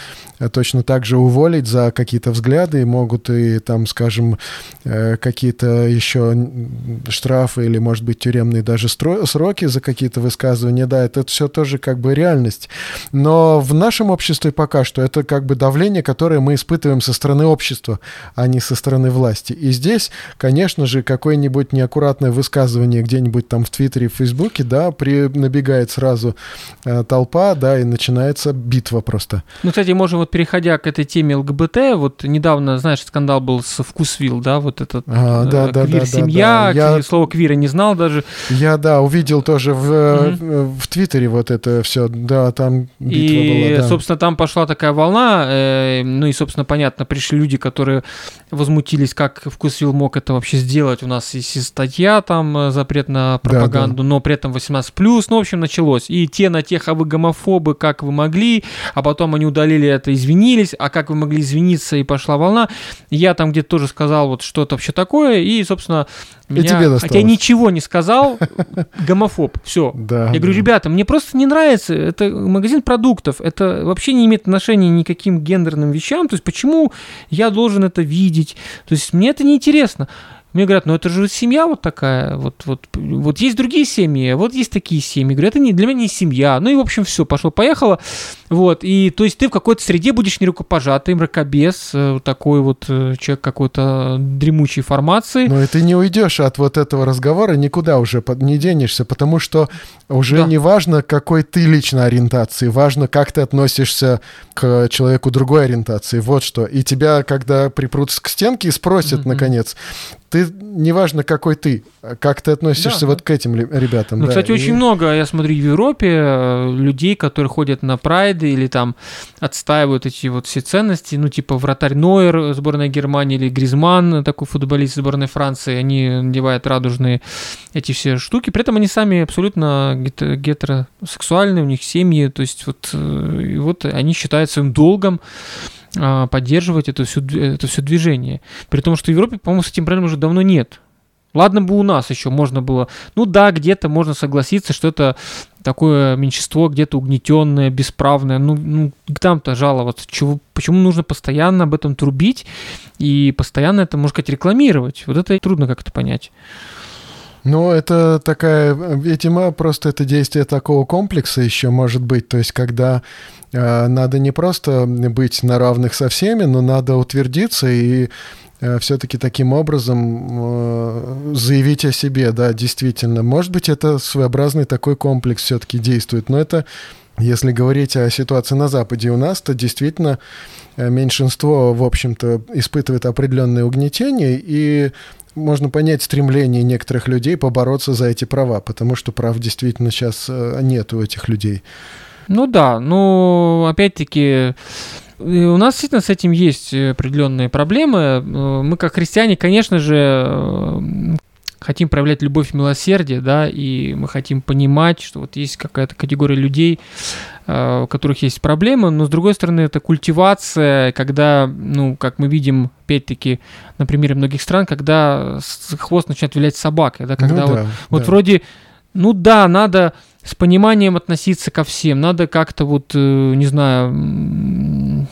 точно так же уволить за какие-то взгляды, могут и там, скажем, э, какие-то еще штрафы или, может быть, тюремные даже сроки за какие-то высказывания. Да, это все тоже как бы реальность. Но в нашем обществе пока что это как бы давление, которое мы испытываем со стороны общества, а не со стороны власти. И здесь, конечно же, какое-нибудь неаккуратное высказывание где-нибудь там в Твиттере, в Фейсбуке, да, при, набегает сразу э, толпа, да, и начинается битва просто. Ну, кстати, можем вот переходя к этой теме ЛГБТ, вот недавно, знаешь, скандал был с Вкусвилл, да, вот этот а, да, э, да, квир-семья, да, да, Я... слово квира не знал даже. Я, да, увидел тоже в, mm-hmm. в Твиттере вот это все, да, там битва и, была, да. собственно, там пошла такая волна, э, ну и, собственно, понятно, пришли люди, которые возмутились, как Вкусвилл мог это вообще сделать. У нас есть статья там, э, запрет на пропаганду, да, да. но при этом 18+, ну, в общем, началось. И те на тех, а вы гомофобы, как вы могли, а потом они удалили это извинились, а как вы могли извиниться, и пошла волна. Я там где-то тоже сказал вот что-то вообще такое, и, собственно, меня, и тебе досталось. хотя ничего не сказал, гомофоб, все. Да, я говорю, ребята, мне просто не нравится, это магазин продуктов, это вообще не имеет отношения никаким гендерным вещам, то есть почему я должен это видеть, то есть мне это неинтересно. Мне говорят, ну это же семья вот такая, вот, вот, вот есть другие семьи, вот есть такие семьи. Говорят, это не, для меня не семья. Ну и, в общем, все, пошло-поехало. Вот, и то есть ты в какой-то среде будешь нерукопожатый, мракобес, э, такой вот э, человек какой-то дремучей формации. И ты не уйдешь от вот этого разговора никуда уже не денешься, потому что уже да. не важно, какой ты лично ориентации, важно, как ты относишься к человеку другой ориентации. Вот что. И тебя, когда припрутся к стенке и спросят, mm-hmm. наконец, ты, неважно, какой ты, как ты относишься да, вот да. к этим ребятам. Ну, да, кстати, и... очень много, я смотрю, в Европе э, людей, которые ходят на прайды или там отстаивают эти вот все ценности, ну, типа вратарь Нойер, сборная Германии, или Гризман, такой футболист сборной Франции, они надевают радужные эти все штуки, при этом они сами абсолютно гетеросексуальные, у них семьи, то есть вот, э, и вот они считают своим долгом поддерживать это все, это все движение. При том, что в Европе, по-моему, с этим проблем уже давно нет. Ладно бы у нас еще можно было, ну да, где-то можно согласиться, что это такое меньшинство, где-то угнетенное, бесправное, ну, ну там-то жаловаться, чего, почему нужно постоянно об этом трубить и постоянно это, можно сказать, рекламировать, вот это трудно как-то понять. Ну, это такая, видимо, просто это действие такого комплекса еще может быть, то есть когда э, надо не просто быть на равных со всеми, но надо утвердиться и э, все-таки таким образом э, заявить о себе, да, действительно. Может быть, это своеобразный такой комплекс все-таки действует, но это если говорить о ситуации на Западе у нас, то действительно э, меньшинство, в общем-то, испытывает определенные угнетения, и можно понять стремление некоторых людей побороться за эти права, потому что прав действительно сейчас э, нет у этих людей. Ну да, ну опять-таки у нас действительно с этим есть определенные проблемы. Э, мы как христиане, конечно же, э, хотим проявлять любовь и милосердие, да, и мы хотим понимать, что вот есть какая-то категория людей, Э, у которых есть проблемы, но с другой стороны это культивация, когда, ну, как мы видим, опять-таки, на примере многих стран, когда хвост начинает вилять собакой, да, когда ну, вот, да, вот да. вроде, ну да, надо с пониманием относиться ко всем, надо как-то вот, э, не знаю,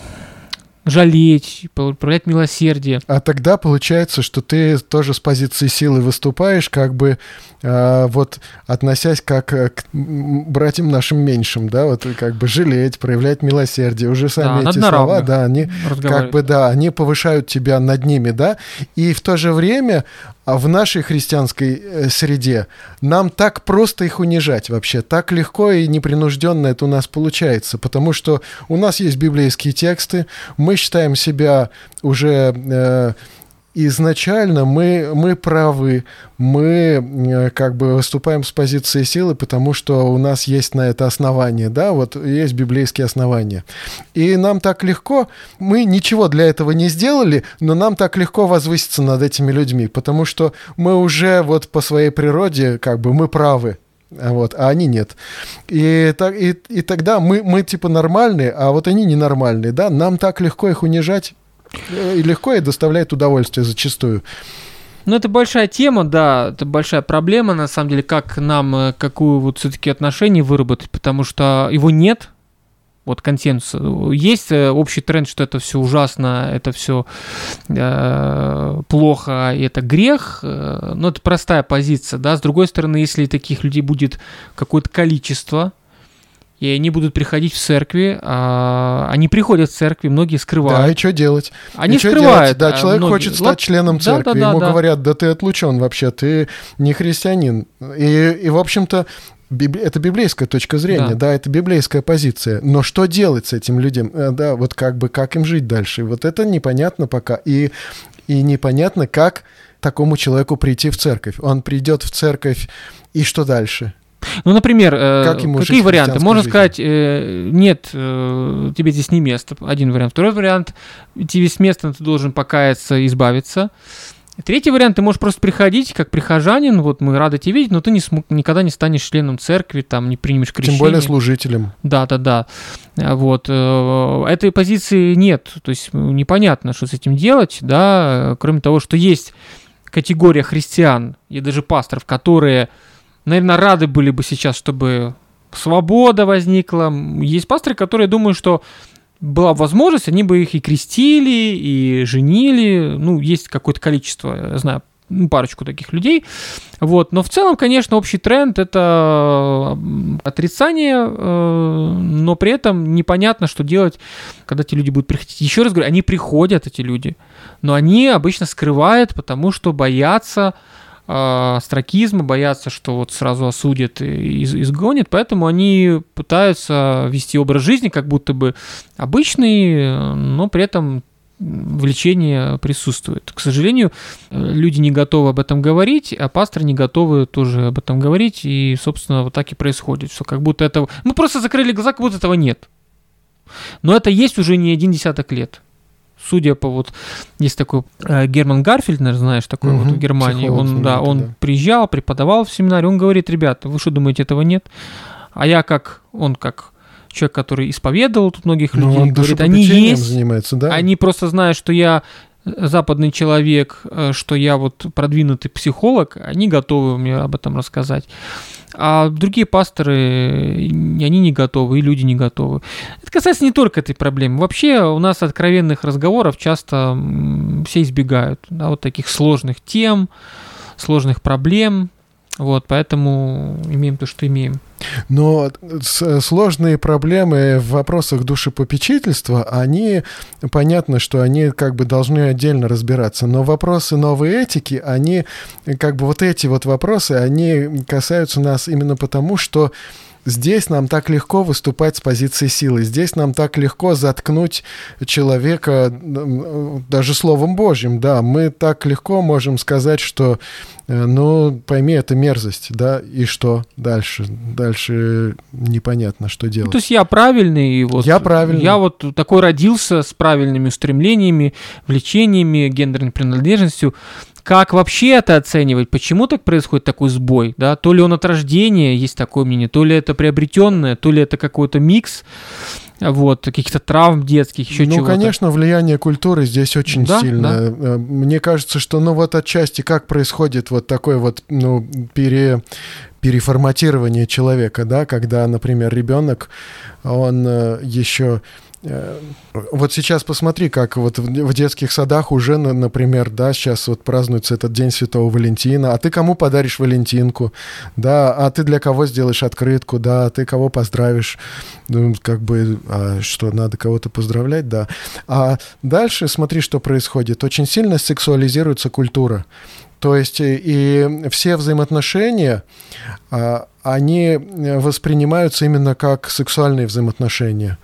жалеть, проявлять милосердие. А тогда получается, что ты тоже с позиции силы выступаешь, как бы э, вот относясь как э, к братьям нашим меньшим, да, вот как бы жалеть, проявлять милосердие. Уже сами да, эти слова, да, они как бы, да, они повышают тебя над ними, да, и в то же время а в нашей христианской э, среде нам так просто их унижать вообще, так легко и непринужденно это у нас получается, потому что у нас есть библейские тексты, мы считаем себя уже э, изначально мы, мы правы, мы э, как бы выступаем с позиции силы, потому что у нас есть на это основание, да, вот есть библейские основания. И нам так легко, мы ничего для этого не сделали, но нам так легко возвыситься над этими людьми, потому что мы уже вот по своей природе как бы мы правы, вот, а они нет. И, так, и, и тогда мы, мы типа нормальные, а вот они ненормальные, да, нам так легко их унижать, и легко и доставляет удовольствие зачастую. Ну, это большая тема, да, это большая проблема, на самом деле, как нам, э, какую вот все-таки отношение выработать, потому что его нет, вот консенсус. Есть э, общий тренд, что это все ужасно, это все э, плохо, и это грех, э, но это простая позиция, да. С другой стороны, если таких людей будет какое-то количество, и они будут приходить в церкви, а, они приходят в церкви, многие скрывают. Да, и что делать? Они и скрывают. Делать? Да, человек многие... хочет стать членом церкви, да, да, ему да. говорят, да ты отлучен вообще, ты не христианин. И, и в общем-то, это библейская точка зрения, да. да, это библейская позиция. Но что делать с этим людям? Э, да, вот как бы, как им жить дальше? Вот это непонятно пока. И, и непонятно, как такому человеку прийти в церковь. Он придет в церковь, и что дальше? Ну, например, э, как ему какие варианты? Можно жизнью? сказать, э, нет, э, тебе здесь не место. Один вариант. Второй вариант, тебе место, но ты должен покаяться, избавиться. Третий вариант, ты можешь просто приходить как прихожанин, вот мы рады тебя видеть, но ты не смог, никогда не станешь членом церкви, там не примешь крещение. Тем более служителем. Да, да, да. Вот. Этой позиции нет, то есть непонятно, что с этим делать, да, кроме того, что есть категория христиан и даже пасторов, которые наверное, рады были бы сейчас, чтобы свобода возникла. Есть пасторы, которые думают, что была возможность, они бы их и крестили, и женили. Ну, есть какое-то количество, я знаю, ну, парочку таких людей. Вот. Но в целом, конечно, общий тренд это отрицание, э, но при этом непонятно, что делать, когда эти люди будут приходить. Еще раз говорю, они приходят, эти люди, но они обычно скрывают, потому что боятся э, строкизма, боятся, что вот сразу осудят и изгонят, поэтому они пытаются вести образ жизни как будто бы обычный, но при этом влечение присутствует. К сожалению, люди не готовы об этом говорить, а пасторы не готовы тоже об этом говорить, и, собственно, вот так и происходит, что как будто этого... Мы просто закрыли глаза, как будто этого нет. Но это есть уже не один десяток лет судя по вот есть такой э, Герман Гарфельд, наверное, знаешь, такой угу, вот в Германии, он да, он да. приезжал, преподавал в семинаре, он говорит, ребята, вы что думаете, этого нет? А я как он как человек, который исповедовал тут многих ну, людей, говорит, они есть, занимается, да? они просто знают, что я западный человек, э, что я вот продвинутый психолог, они готовы мне об этом рассказать. А другие пасторы, они не готовы, и люди не готовы. Это касается не только этой проблемы. Вообще у нас откровенных разговоров часто все избегают. Да, вот таких сложных тем, сложных проблем. Вот, поэтому имеем то, что имеем. Но сложные проблемы в вопросах душепопечительства, они, понятно, что они как бы должны отдельно разбираться, но вопросы новой этики, они, как бы вот эти вот вопросы, они касаются нас именно потому, что Здесь нам так легко выступать с позиции силы. Здесь нам так легко заткнуть человека даже Словом Божьим. Да, мы так легко можем сказать, что, э, ну, пойми, это мерзость, да, и что дальше? Дальше непонятно, что делать. Ну, то есть я правильный, вот, я правильный. Я вот такой родился с правильными устремлениями, влечениями, гендерной принадлежностью как вообще это оценивать? Почему так происходит такой сбой? Да? То ли он от рождения, есть такое мнение, то ли это приобретенное, то ли это какой-то микс вот, каких-то травм детских, еще ну, чего-то. Ну, конечно, влияние культуры здесь очень да, сильное. Да. Э, мне кажется, что, ну, вот отчасти как происходит вот такой вот, ну, пере переформатирование человека, да, когда, например, ребенок, он э, еще вот сейчас посмотри, как вот в детских садах уже, например, да, сейчас вот празднуется этот День Святого Валентина, а ты кому подаришь Валентинку, да, а ты для кого сделаешь открытку, да, а ты кого поздравишь, ну, как бы, а что, надо кого-то поздравлять, да. А дальше смотри, что происходит. Очень сильно сексуализируется культура. То есть и, и все взаимоотношения, а, они воспринимаются именно как сексуальные взаимоотношения.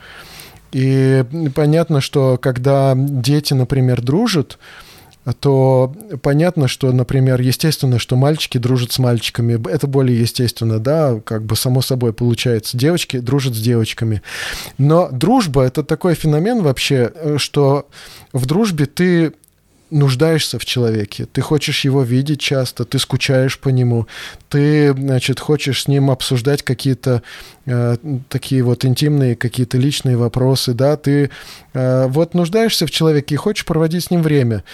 И понятно, что когда дети, например, дружат, то понятно, что, например, естественно, что мальчики дружат с мальчиками. Это более естественно, да, как бы само собой получается. Девочки дружат с девочками. Но дружба — это такой феномен вообще, э, что в дружбе ты нуждаешься в человеке, ты хочешь его видеть часто, ты скучаешь по нему, ты, значит, хочешь с ним обсуждать какие-то э, такие вот интимные, какие-то личные вопросы, да, ты э, вот нуждаешься в человеке и хочешь проводить с ним время.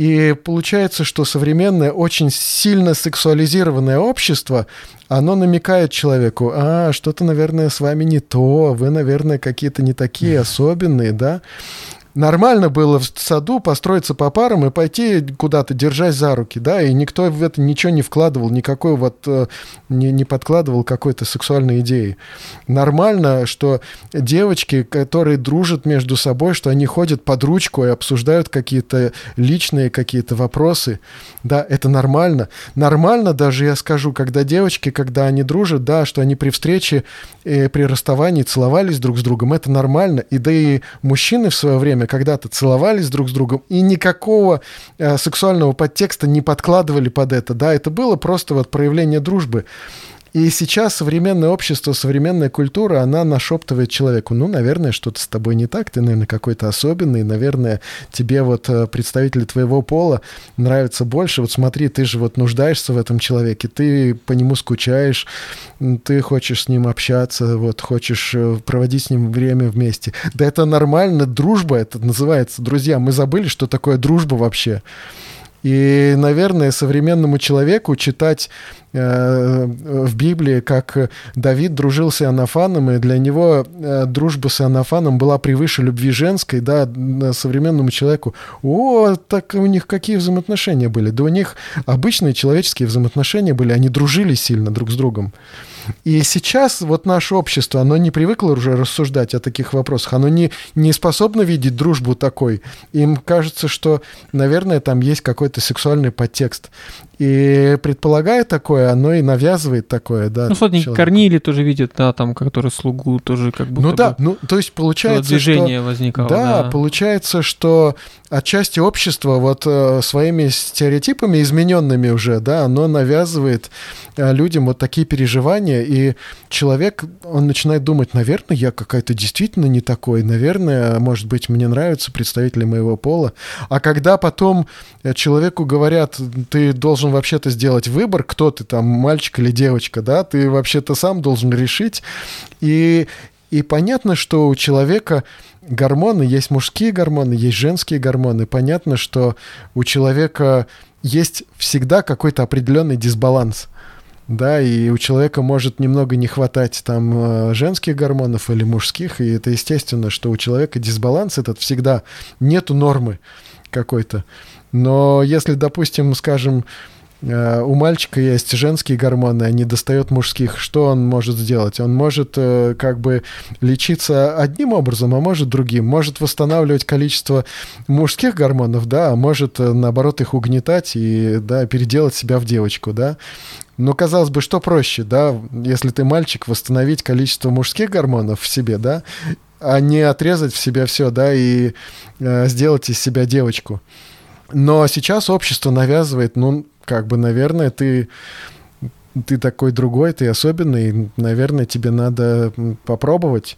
И получается, что современное, очень сильно сексуализированное общество, оно намекает человеку, а, что-то, наверное, с вами не то, вы, наверное, какие-то не такие особенные, да нормально было в саду построиться по парам и пойти куда-то, держась за руки, да, и никто в это ничего не вкладывал, никакой вот, э, не, не подкладывал какой-то сексуальной идеи. Нормально, что девочки, которые дружат между собой, что они ходят под ручку и обсуждают какие-то личные какие-то вопросы, да, это нормально. Нормально даже, я скажу, когда девочки, когда они дружат, да, что они при встрече, при расставании целовались друг с другом, это нормально. И да и мужчины в свое время когда-то целовались друг с другом, и никакого э, сексуального подтекста не подкладывали под это, да, это было просто вот проявление дружбы. И сейчас современное общество, современная культура, она нашептывает человеку, ну, наверное, что-то с тобой не так, ты, наверное, какой-то особенный, наверное, тебе вот э, представители твоего пола нравятся больше, вот смотри, ты же вот нуждаешься в этом человеке, ты по нему скучаешь, ты хочешь с ним общаться, вот, хочешь э, проводить с ним время вместе. Да это нормально, дружба это называется, друзья, мы забыли, что такое дружба вообще. И, наверное, современному человеку читать э, в Библии, как Давид дружил с Иоаннафаном, и для него э, дружба с Иоаннафаном была превыше любви женской, да, современному человеку. О, так у них какие взаимоотношения были? Да у них обычные человеческие взаимоотношения были, они дружили сильно друг с другом. И сейчас вот наше общество, оно не привыкло уже рассуждать о таких вопросах, оно не, не способно видеть дружбу такой. Им кажется, что, наверное, там есть какой-то сексуальный подтекст. И предполагая такое, оно и навязывает такое, да. Ну, смотри, Корнили тоже видят, да, там, который слугу тоже как будто Ну да, ну, то есть получается, движение что... возникало. Да, да, получается, что отчасти общество вот э, своими стереотипами измененными уже, да, оно навязывает э, людям вот такие переживания, и человек, он начинает думать, наверное, я какая-то действительно не такой, наверное, может быть, мне нравятся представители моего пола. А когда потом э, человеку говорят, ты должен вообще-то сделать выбор, кто ты там, мальчик или девочка, да, ты вообще-то сам должен решить. И, и понятно, что у человека гормоны, есть мужские гормоны, есть женские гормоны. Понятно, что у человека есть всегда какой-то определенный дисбаланс. Да, и у человека может немного не хватать там э, женских гормонов или мужских, и это естественно, что у человека дисбаланс этот всегда нету нормы какой-то. Но если, допустим, скажем, у мальчика есть женские гормоны, а не достает мужских. Что он может сделать? Он может э, как бы лечиться одним образом, а может другим. Может восстанавливать количество мужских гормонов, да, а может э, наоборот их угнетать и да, переделать себя в девочку, да. Но казалось бы, что проще, да, если ты мальчик, восстановить количество мужских гормонов в себе, да, а не отрезать в себя все, да, и э, сделать из себя девочку. Но сейчас общество навязывает, ну, как бы, наверное, ты ты такой другой, ты особенный, наверное, тебе надо попробовать.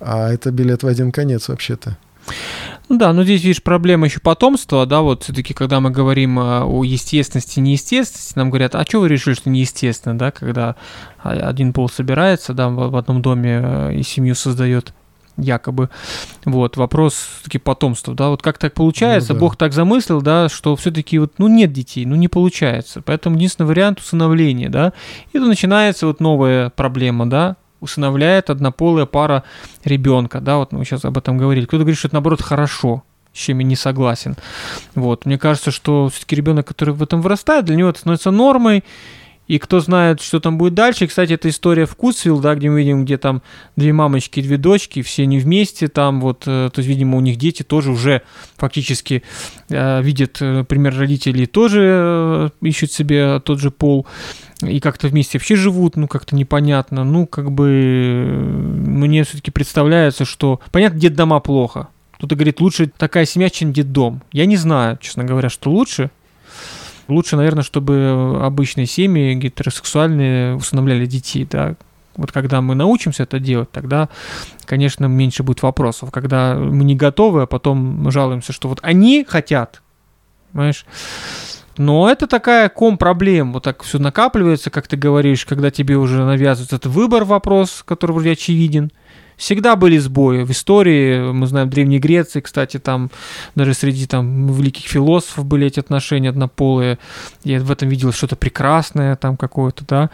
А это билет в один конец вообще-то. Ну да, но здесь, видишь, проблема еще потомства, да, вот все-таки, когда мы говорим о естественности и неестественности, нам говорят, а что вы решили, что неестественно, да, когда один пол собирается, да, в одном доме э, и семью создает якобы. Вот, вопрос таки потомства, да, вот как так получается, ну, да. Бог так замыслил, да, что все-таки вот, ну, нет детей, ну, не получается, поэтому единственный вариант усыновления, да, и тут начинается вот новая проблема, да, усыновляет однополая пара ребенка, да, вот мы сейчас об этом говорили, кто-то говорит, что это, наоборот, хорошо, с чем я не согласен, вот, мне кажется, что все-таки ребенок, который в этом вырастает, для него это становится нормой, и кто знает, что там будет дальше. Кстати, это история Вкусвилл, да, где мы видим, где там две мамочки и две дочки, все не вместе там, вот, э, то есть, видимо, у них дети тоже уже фактически э, видят э, пример родителей, тоже э, ищут себе тот же пол и как-то вместе вообще живут, ну, как-то непонятно. Ну, как бы мне все-таки представляется, что... Понятно, дома плохо, Кто-то говорит, лучше такая семья, чем детдом. Я не знаю, честно говоря, что лучше. Лучше, наверное, чтобы обычные семьи гетеросексуальные усыновляли детей, да. Вот когда мы научимся это делать, тогда, конечно, меньше будет вопросов. Когда мы не готовы, а потом жалуемся, что вот они хотят, понимаешь? Но это такая ком проблем, вот так все накапливается, как ты говоришь, когда тебе уже навязывается этот выбор вопрос, который вроде очевиден. Всегда были сбои. В истории, мы знаем, в Древней Греции, кстати, там даже среди там великих философов были эти отношения однополые. Я в этом видел что-то прекрасное там какое-то, да.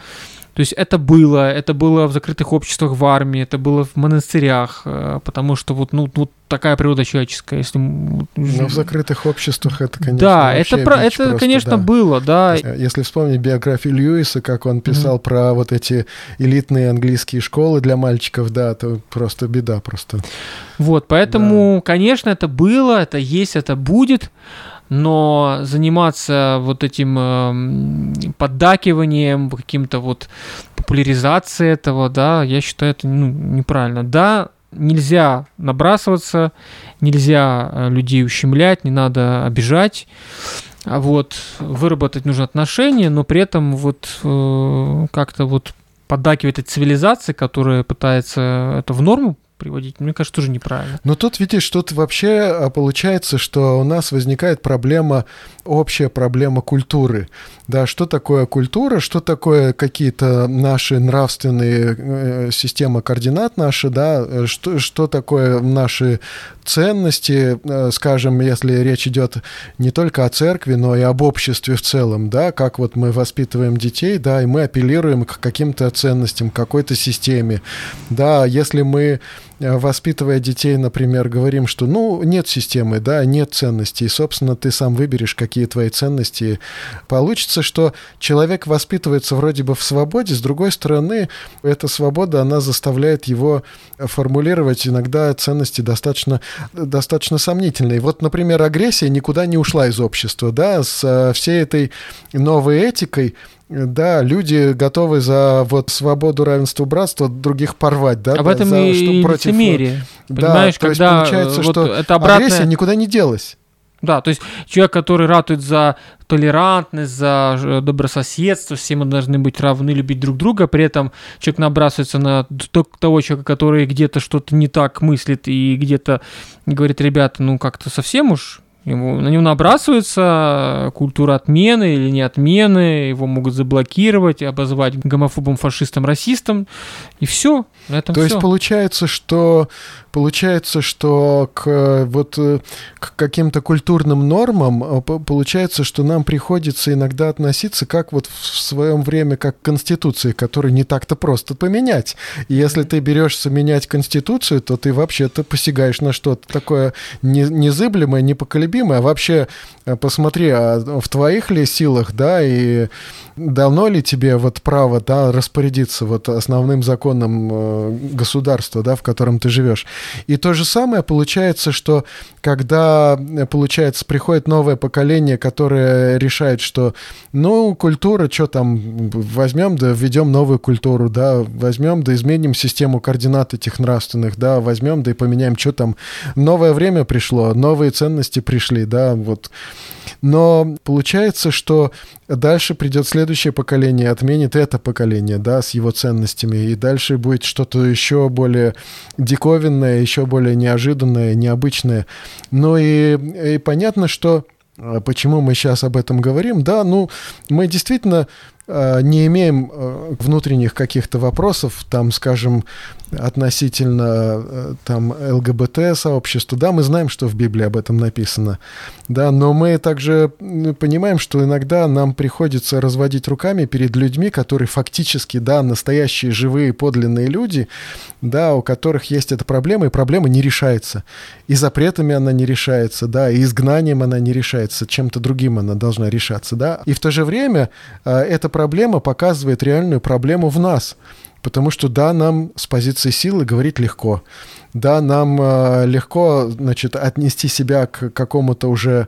То есть это было, это было в закрытых обществах в армии, это было в монастырях, э, потому что вот, ну, вот такая природа человеческая. Если... Но в закрытых обществах это, конечно, Да, это, про, это просто, конечно, да. было, да. Если вспомнить биографию Льюиса, как он писал mm-hmm. про вот эти элитные английские школы для мальчиков, да, то просто беда просто. Вот, поэтому, да. конечно, это было, это есть, это будет но заниматься вот этим э, поддакиванием, каким-то вот популяризацией этого, да, я считаю это ну, неправильно. Да, нельзя набрасываться, нельзя э, людей ущемлять, не надо обижать. А вот выработать нужно отношения, но при этом вот э, как-то вот поддакивать этой цивилизации, которая пытается это в норму приводить, мне кажется, тоже неправильно. Но тут, видишь, тут вообще а, получается, что у нас возникает проблема, общая проблема культуры. Да, что такое культура, что такое какие-то наши нравственные э, системы координат наши, да, что, что такое наши ценности, э, скажем, если речь идет не только о церкви, но и об обществе в целом, да, как вот мы воспитываем детей, да, и мы апеллируем к каким-то ценностям, какой-то системе, да, если мы Э, воспитывая детей, например, говорим, что ну нет системы, да, нет ценностей, собственно, ты сам выберешь, какие твои ценности. Получится, что человек воспитывается вроде бы в свободе, с другой стороны, эта свобода, она заставляет его формулировать иногда ценности достаточно, достаточно сомнительные. Вот, например, агрессия никуда не ушла из общества, да, с э, всей этой новой этикой, да, люди готовы за вот свободу, равенство, братство других порвать, да? Об да, этом за, и что против... лицемерие. Понимаешь, да, когда то есть получается, вот что это обратная... агрессия никуда не делась. Да, то есть человек, который ратует за толерантность, за э, добрососедство, все мы должны быть равны, любить друг друга, при этом человек набрасывается на того человека, который где-то что-то не так мыслит и где-то говорит, ребята, ну как-то совсем уж Ему, на него набрасывается культура отмены или не отмены, его могут заблокировать, обозвать гомофобом, фашистом, расистом, и все. На этом То все. есть получается, что получается, что к вот э, к каким-то культурным нормам э, получается, что нам приходится иногда относиться как вот в своем время как к конституции, которую не так-то просто поменять. И если ты берешься менять конституцию, то ты вообще-то посягаешь на что-то такое незыблемое, непоколебимое. А вообще э, посмотри, а в твоих ли силах, да, и дано ли тебе вот право, да, распорядиться вот основным законом государства, да, в котором ты живешь. И то же самое получается, что когда, э, получается, приходит новое поколение, которое решает, что, ну, культура, что там, возьмем, да введем новую культуру, да, возьмем, да изменим систему координат этих нравственных, да, возьмем, да и поменяем, что там. Новое время пришло, новые ценности пришли, да, вот. Но получается, что дальше придет следующее поколение, отменит это поколение, да, с его ценностями, и дальше будет что-то еще более диковинное, еще более неожиданное, необычное. Ну и, и понятно, что а, почему мы сейчас об этом говорим, да, ну, мы действительно не имеем а, внутренних каких-то вопросов, там, скажем, относительно э, там ЛГБТ-сообщества. Да, мы знаем, что в Библии об этом написано, да, но мы также понимаем, что иногда нам приходится разводить руками перед людьми, которые фактически, да, настоящие живые подлинные люди, да, у которых есть эта проблема, и проблема не решается. И запретами она не решается, да, и изгнанием она не решается, чем-то другим она должна решаться, да. И в то же время э, эта проблема показывает реальную проблему в нас – Потому что, да, нам с позиции силы говорить легко. Да, нам э, легко, значит, отнести себя к какому-то уже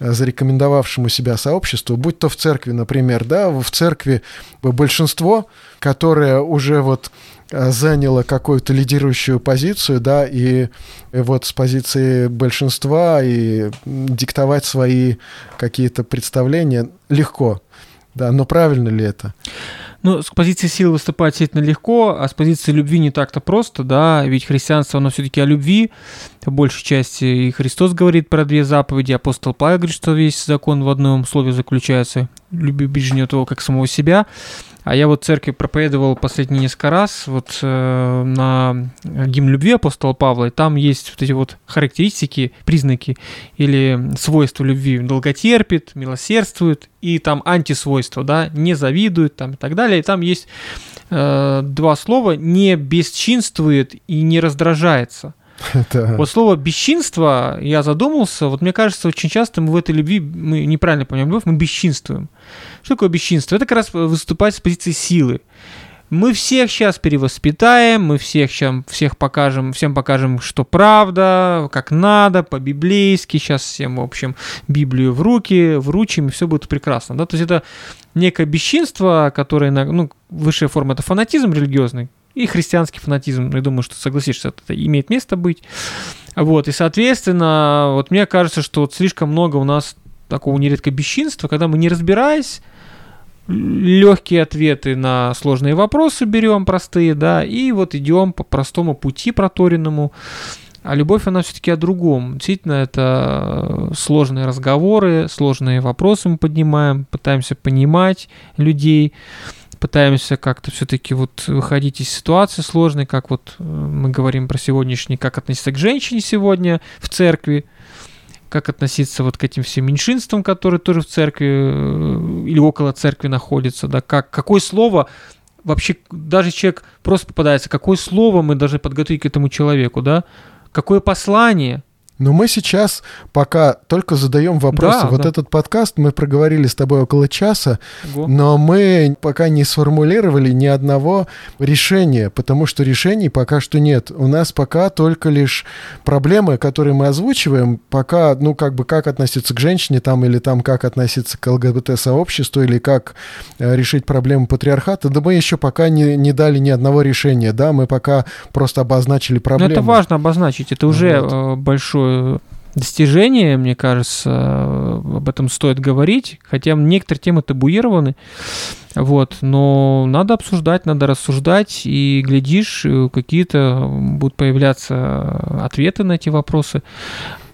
зарекомендовавшему себя сообществу, будь то в церкви, например, да, в церкви большинство, которое уже вот Э, заняла какую-то лидирующую позицию, да, и вот с позиции большинства и диктовать свои какие-то представления легко, да, но правильно ли это? Ну, с позиции силы выступать действительно легко, а с позиции любви не так-то просто, да, ведь христианство, оно все-таки о любви, по большей части, и Христос говорит про две заповеди, апостол Павел говорит, что весь закон в одном слове заключается, люби ближнего того, как самого себя, а я вот церкви проповедовал последние несколько раз вот э, на гимн любви апостола Павла, и там есть вот эти вот характеристики, признаки или свойства любви. Долготерпит, милосердствует, и там антисвойства, да, не завидует там и так далее. И там есть э, два слова «не бесчинствует» и «не раздражается». Да. Вот слово бесчинство, я задумался, вот мне кажется, очень часто мы в этой любви, мы неправильно понимаем любовь, мы бесчинствуем. Что такое бесчинство? Это как раз выступать с позиции силы. Мы всех сейчас перевоспитаем, мы всех, сейчас, всех покажем, всем покажем, что правда, как надо, по-библейски. Сейчас всем, в общем, Библию в руки, вручим, и все будет прекрасно. Да? То есть это некое бесчинство, которое, ну, высшая форма это фанатизм религиозный, и христианский фанатизм, я думаю, что согласишься, это имеет место быть. Вот, и, соответственно, вот мне кажется, что вот слишком много у нас такого нередко бесчинства, когда мы не разбираясь, легкие ответы на сложные вопросы берем, простые, да, и вот идем по простому пути проторенному. А любовь, она все-таки о другом. Действительно, это сложные разговоры, сложные вопросы мы поднимаем, пытаемся понимать людей, пытаемся как-то все-таки вот выходить из ситуации сложной, как вот э, мы говорим про сегодняшний, как относиться к женщине сегодня в церкви, как относиться вот к этим всем меньшинствам, которые тоже в церкви э, или около церкви находятся, да, как, какое слово вообще, даже человек просто попадается, какое слово мы должны подготовить к этому человеку, да, какое послание – но мы сейчас пока только задаем вопросы. Да, вот да. этот подкаст мы проговорили с тобой около часа, Ого. но мы пока не сформулировали ни одного решения, потому что решений пока что нет. У нас пока только лишь проблемы, которые мы озвучиваем, пока, ну, как бы, как относиться к женщине там, или там, как относиться к ЛГБТ-сообществу, или как э, решить проблему патриархата, да мы еще пока не, не дали ни одного решения, да, мы пока просто обозначили проблему. Но это важно обозначить, это уже вот. Э, большой достижение, мне кажется, об этом стоит говорить, хотя некоторые темы табуированы, вот, но надо обсуждать, надо рассуждать, и глядишь, какие-то будут появляться ответы на эти вопросы.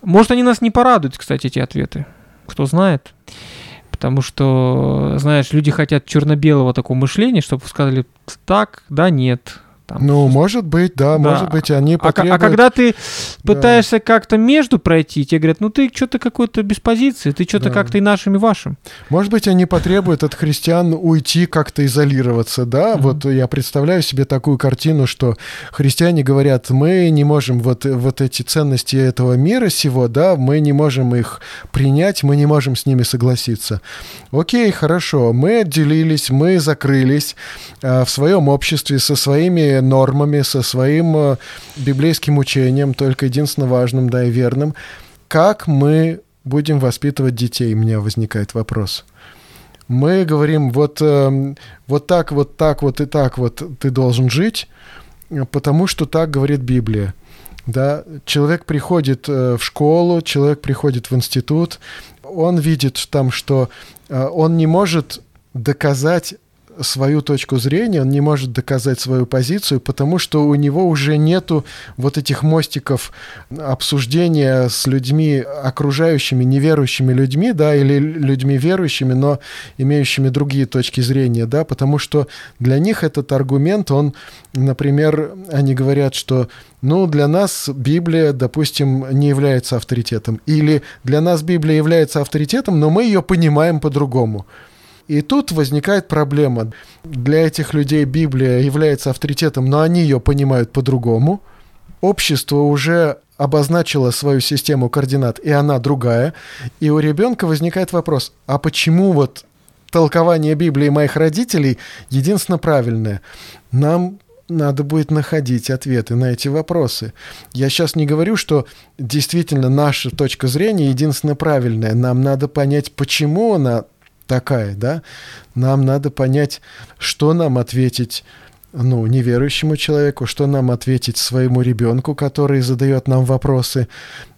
Может, они нас не порадуют, кстати, эти ответы, кто знает. Потому что, знаешь, люди хотят черно-белого такого мышления, чтобы сказали так, да, нет, там, ну, может быть, да, да, может быть, они потребуют... А, а когда ты пытаешься да. как-то между пройти, тебе говорят, ну ты что-то какой-то без позиции, ты что-то да. как-то и нашим, и вашим. Может быть, они потребуют от христиан уйти, как-то изолироваться, да? Mm-hmm. Вот я представляю себе такую картину, что христиане говорят, мы не можем вот, вот эти ценности этого мира сего, да, мы не можем их принять, мы не можем с ними согласиться. Окей, хорошо, мы отделились, мы закрылись э, в своем обществе со своими нормами, со своим э, библейским учением, только единственно важным, да, и верным. Как мы будем воспитывать детей, у меня возникает вопрос. Мы говорим, вот, э, вот так, вот так, вот и так вот ты должен жить, потому что так говорит Библия. Да, человек приходит э, в школу, человек приходит в институт, он видит там, что он не может доказать свою точку зрения, он не может доказать свою позицию, потому что у него уже нету вот этих мостиков обсуждения с людьми, окружающими неверующими людьми, да, или людьми верующими, но имеющими другие точки зрения, да, потому что для них этот аргумент, он, например, они говорят, что ну, для нас Библия, допустим, не является авторитетом. Или для нас Библия является авторитетом, но мы ее понимаем по-другому. И тут возникает проблема. Для этих людей Библия является авторитетом, но они ее понимают по-другому. Общество уже обозначило свою систему координат, и она другая. И у ребенка возникает вопрос, а почему вот толкование Библии моих родителей единственно правильное? Нам надо будет находить ответы на эти вопросы. Я сейчас не говорю, что действительно наша точка зрения единственно правильная. Нам надо понять, почему она такая, да? Нам надо понять, что нам ответить ну, неверующему человеку, что нам ответить своему ребенку, который задает нам вопросы,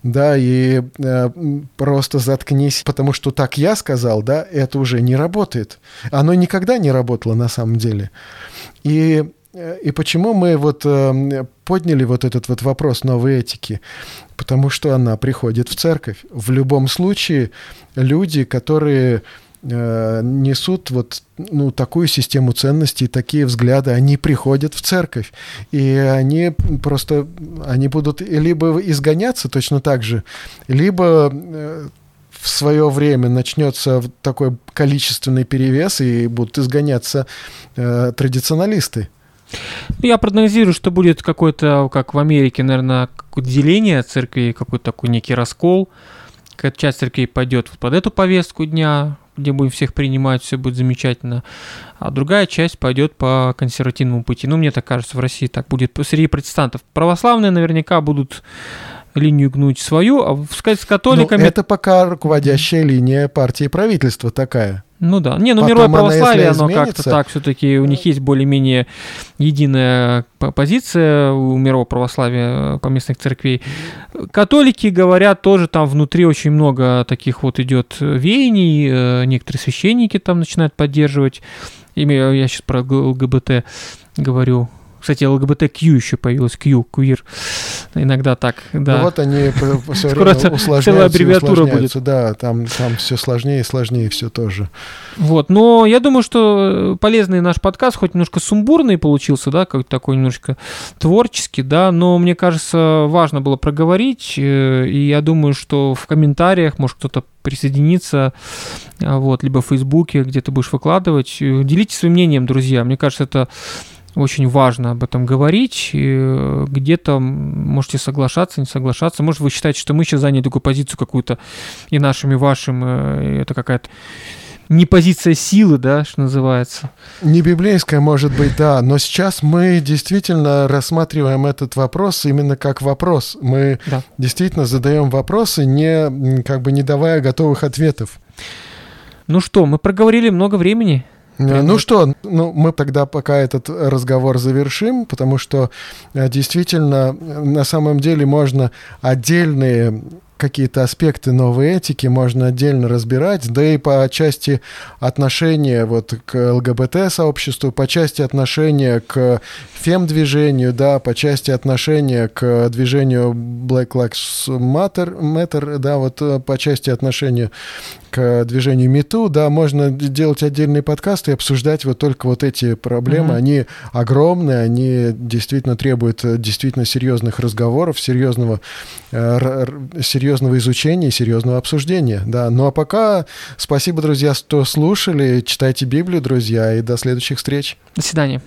да, и э, просто заткнись, потому что так я сказал, да, это уже не работает. Оно никогда не работало на самом деле. И э, и почему мы вот э, подняли вот этот вот вопрос новой этики? Потому что она приходит в церковь. В любом случае люди, которые несут вот ну, такую систему ценностей, такие взгляды, они приходят в церковь, и они просто, они будут либо изгоняться точно так же, либо э, в свое время начнется такой количественный перевес, и будут изгоняться э, традиционалисты. Я прогнозирую, что будет какое-то, как в Америке, наверное, деление церкви, какой-то такой некий раскол. Какая-то часть церкви пойдет под эту повестку дня, где будем всех принимать, все будет замечательно. А другая часть пойдет по консервативному пути. Ну, мне так кажется, в России так будет среди протестантов. Православные наверняка будут линию гнуть свою, а сказать с католиками... Ну, это пока руководящая линия партии правительства такая. Ну да. Не, ну Потом мировое православие, оно как-то так все-таки, у них есть более-менее единая позиция у мирового православия поместных церквей. Католики говорят тоже там внутри очень много таких вот идет веяний, э, некоторые священники там начинают поддерживать. Я сейчас про ЛГБТ говорю, кстати, ЛГБТК еще появилась, Q, queer. Иногда так, да. Ну вот они все время усложняются, целая аббревиатура будет. Да, там, там все сложнее и сложнее все тоже. Вот, но я думаю, что полезный наш подкаст, хоть немножко сумбурный получился, да, как такой немножко творческий, да, но мне кажется, важно было проговорить, э, и я думаю, что в комментариях, может, кто-то присоединиться, а, вот, либо в Фейсбуке, где ты будешь выкладывать. Делитесь своим мнением, друзья. Мне кажется, это очень важно об этом говорить. Э, где-то можете соглашаться, не соглашаться. Может, вы считаете, что мы сейчас заняли такую позицию какую-то и нашим, и вашим. Э, это какая-то не позиция силы, да, что называется. Не библейская, может быть, да, но сейчас мы действительно рассматриваем этот вопрос именно как вопрос. Мы да. действительно задаем вопросы, не как бы не давая готовых ответов. Ну что, мы проговорили много времени. Прям ну что, ну мы тогда пока этот разговор завершим, потому что э, действительно на самом деле можно отдельные какие-то аспекты новой этики можно отдельно разбирать, да и по части отношения вот к ЛГБТ-сообществу, по части отношения к фем-движению, да, по части отношения к движению Black Lives Matter, Matter да, вот э, по части отношения к движению МИТУ, да, можно делать отдельные подкасты и обсуждать вот только вот эти проблемы. Mm-hmm. Они огромные, они действительно требуют действительно серьезных разговоров, серьезного, э, серьезного изучения серьезного обсуждения, да. Ну а пока спасибо, друзья, что слушали, читайте Библию, друзья, и до следующих встреч. До свидания.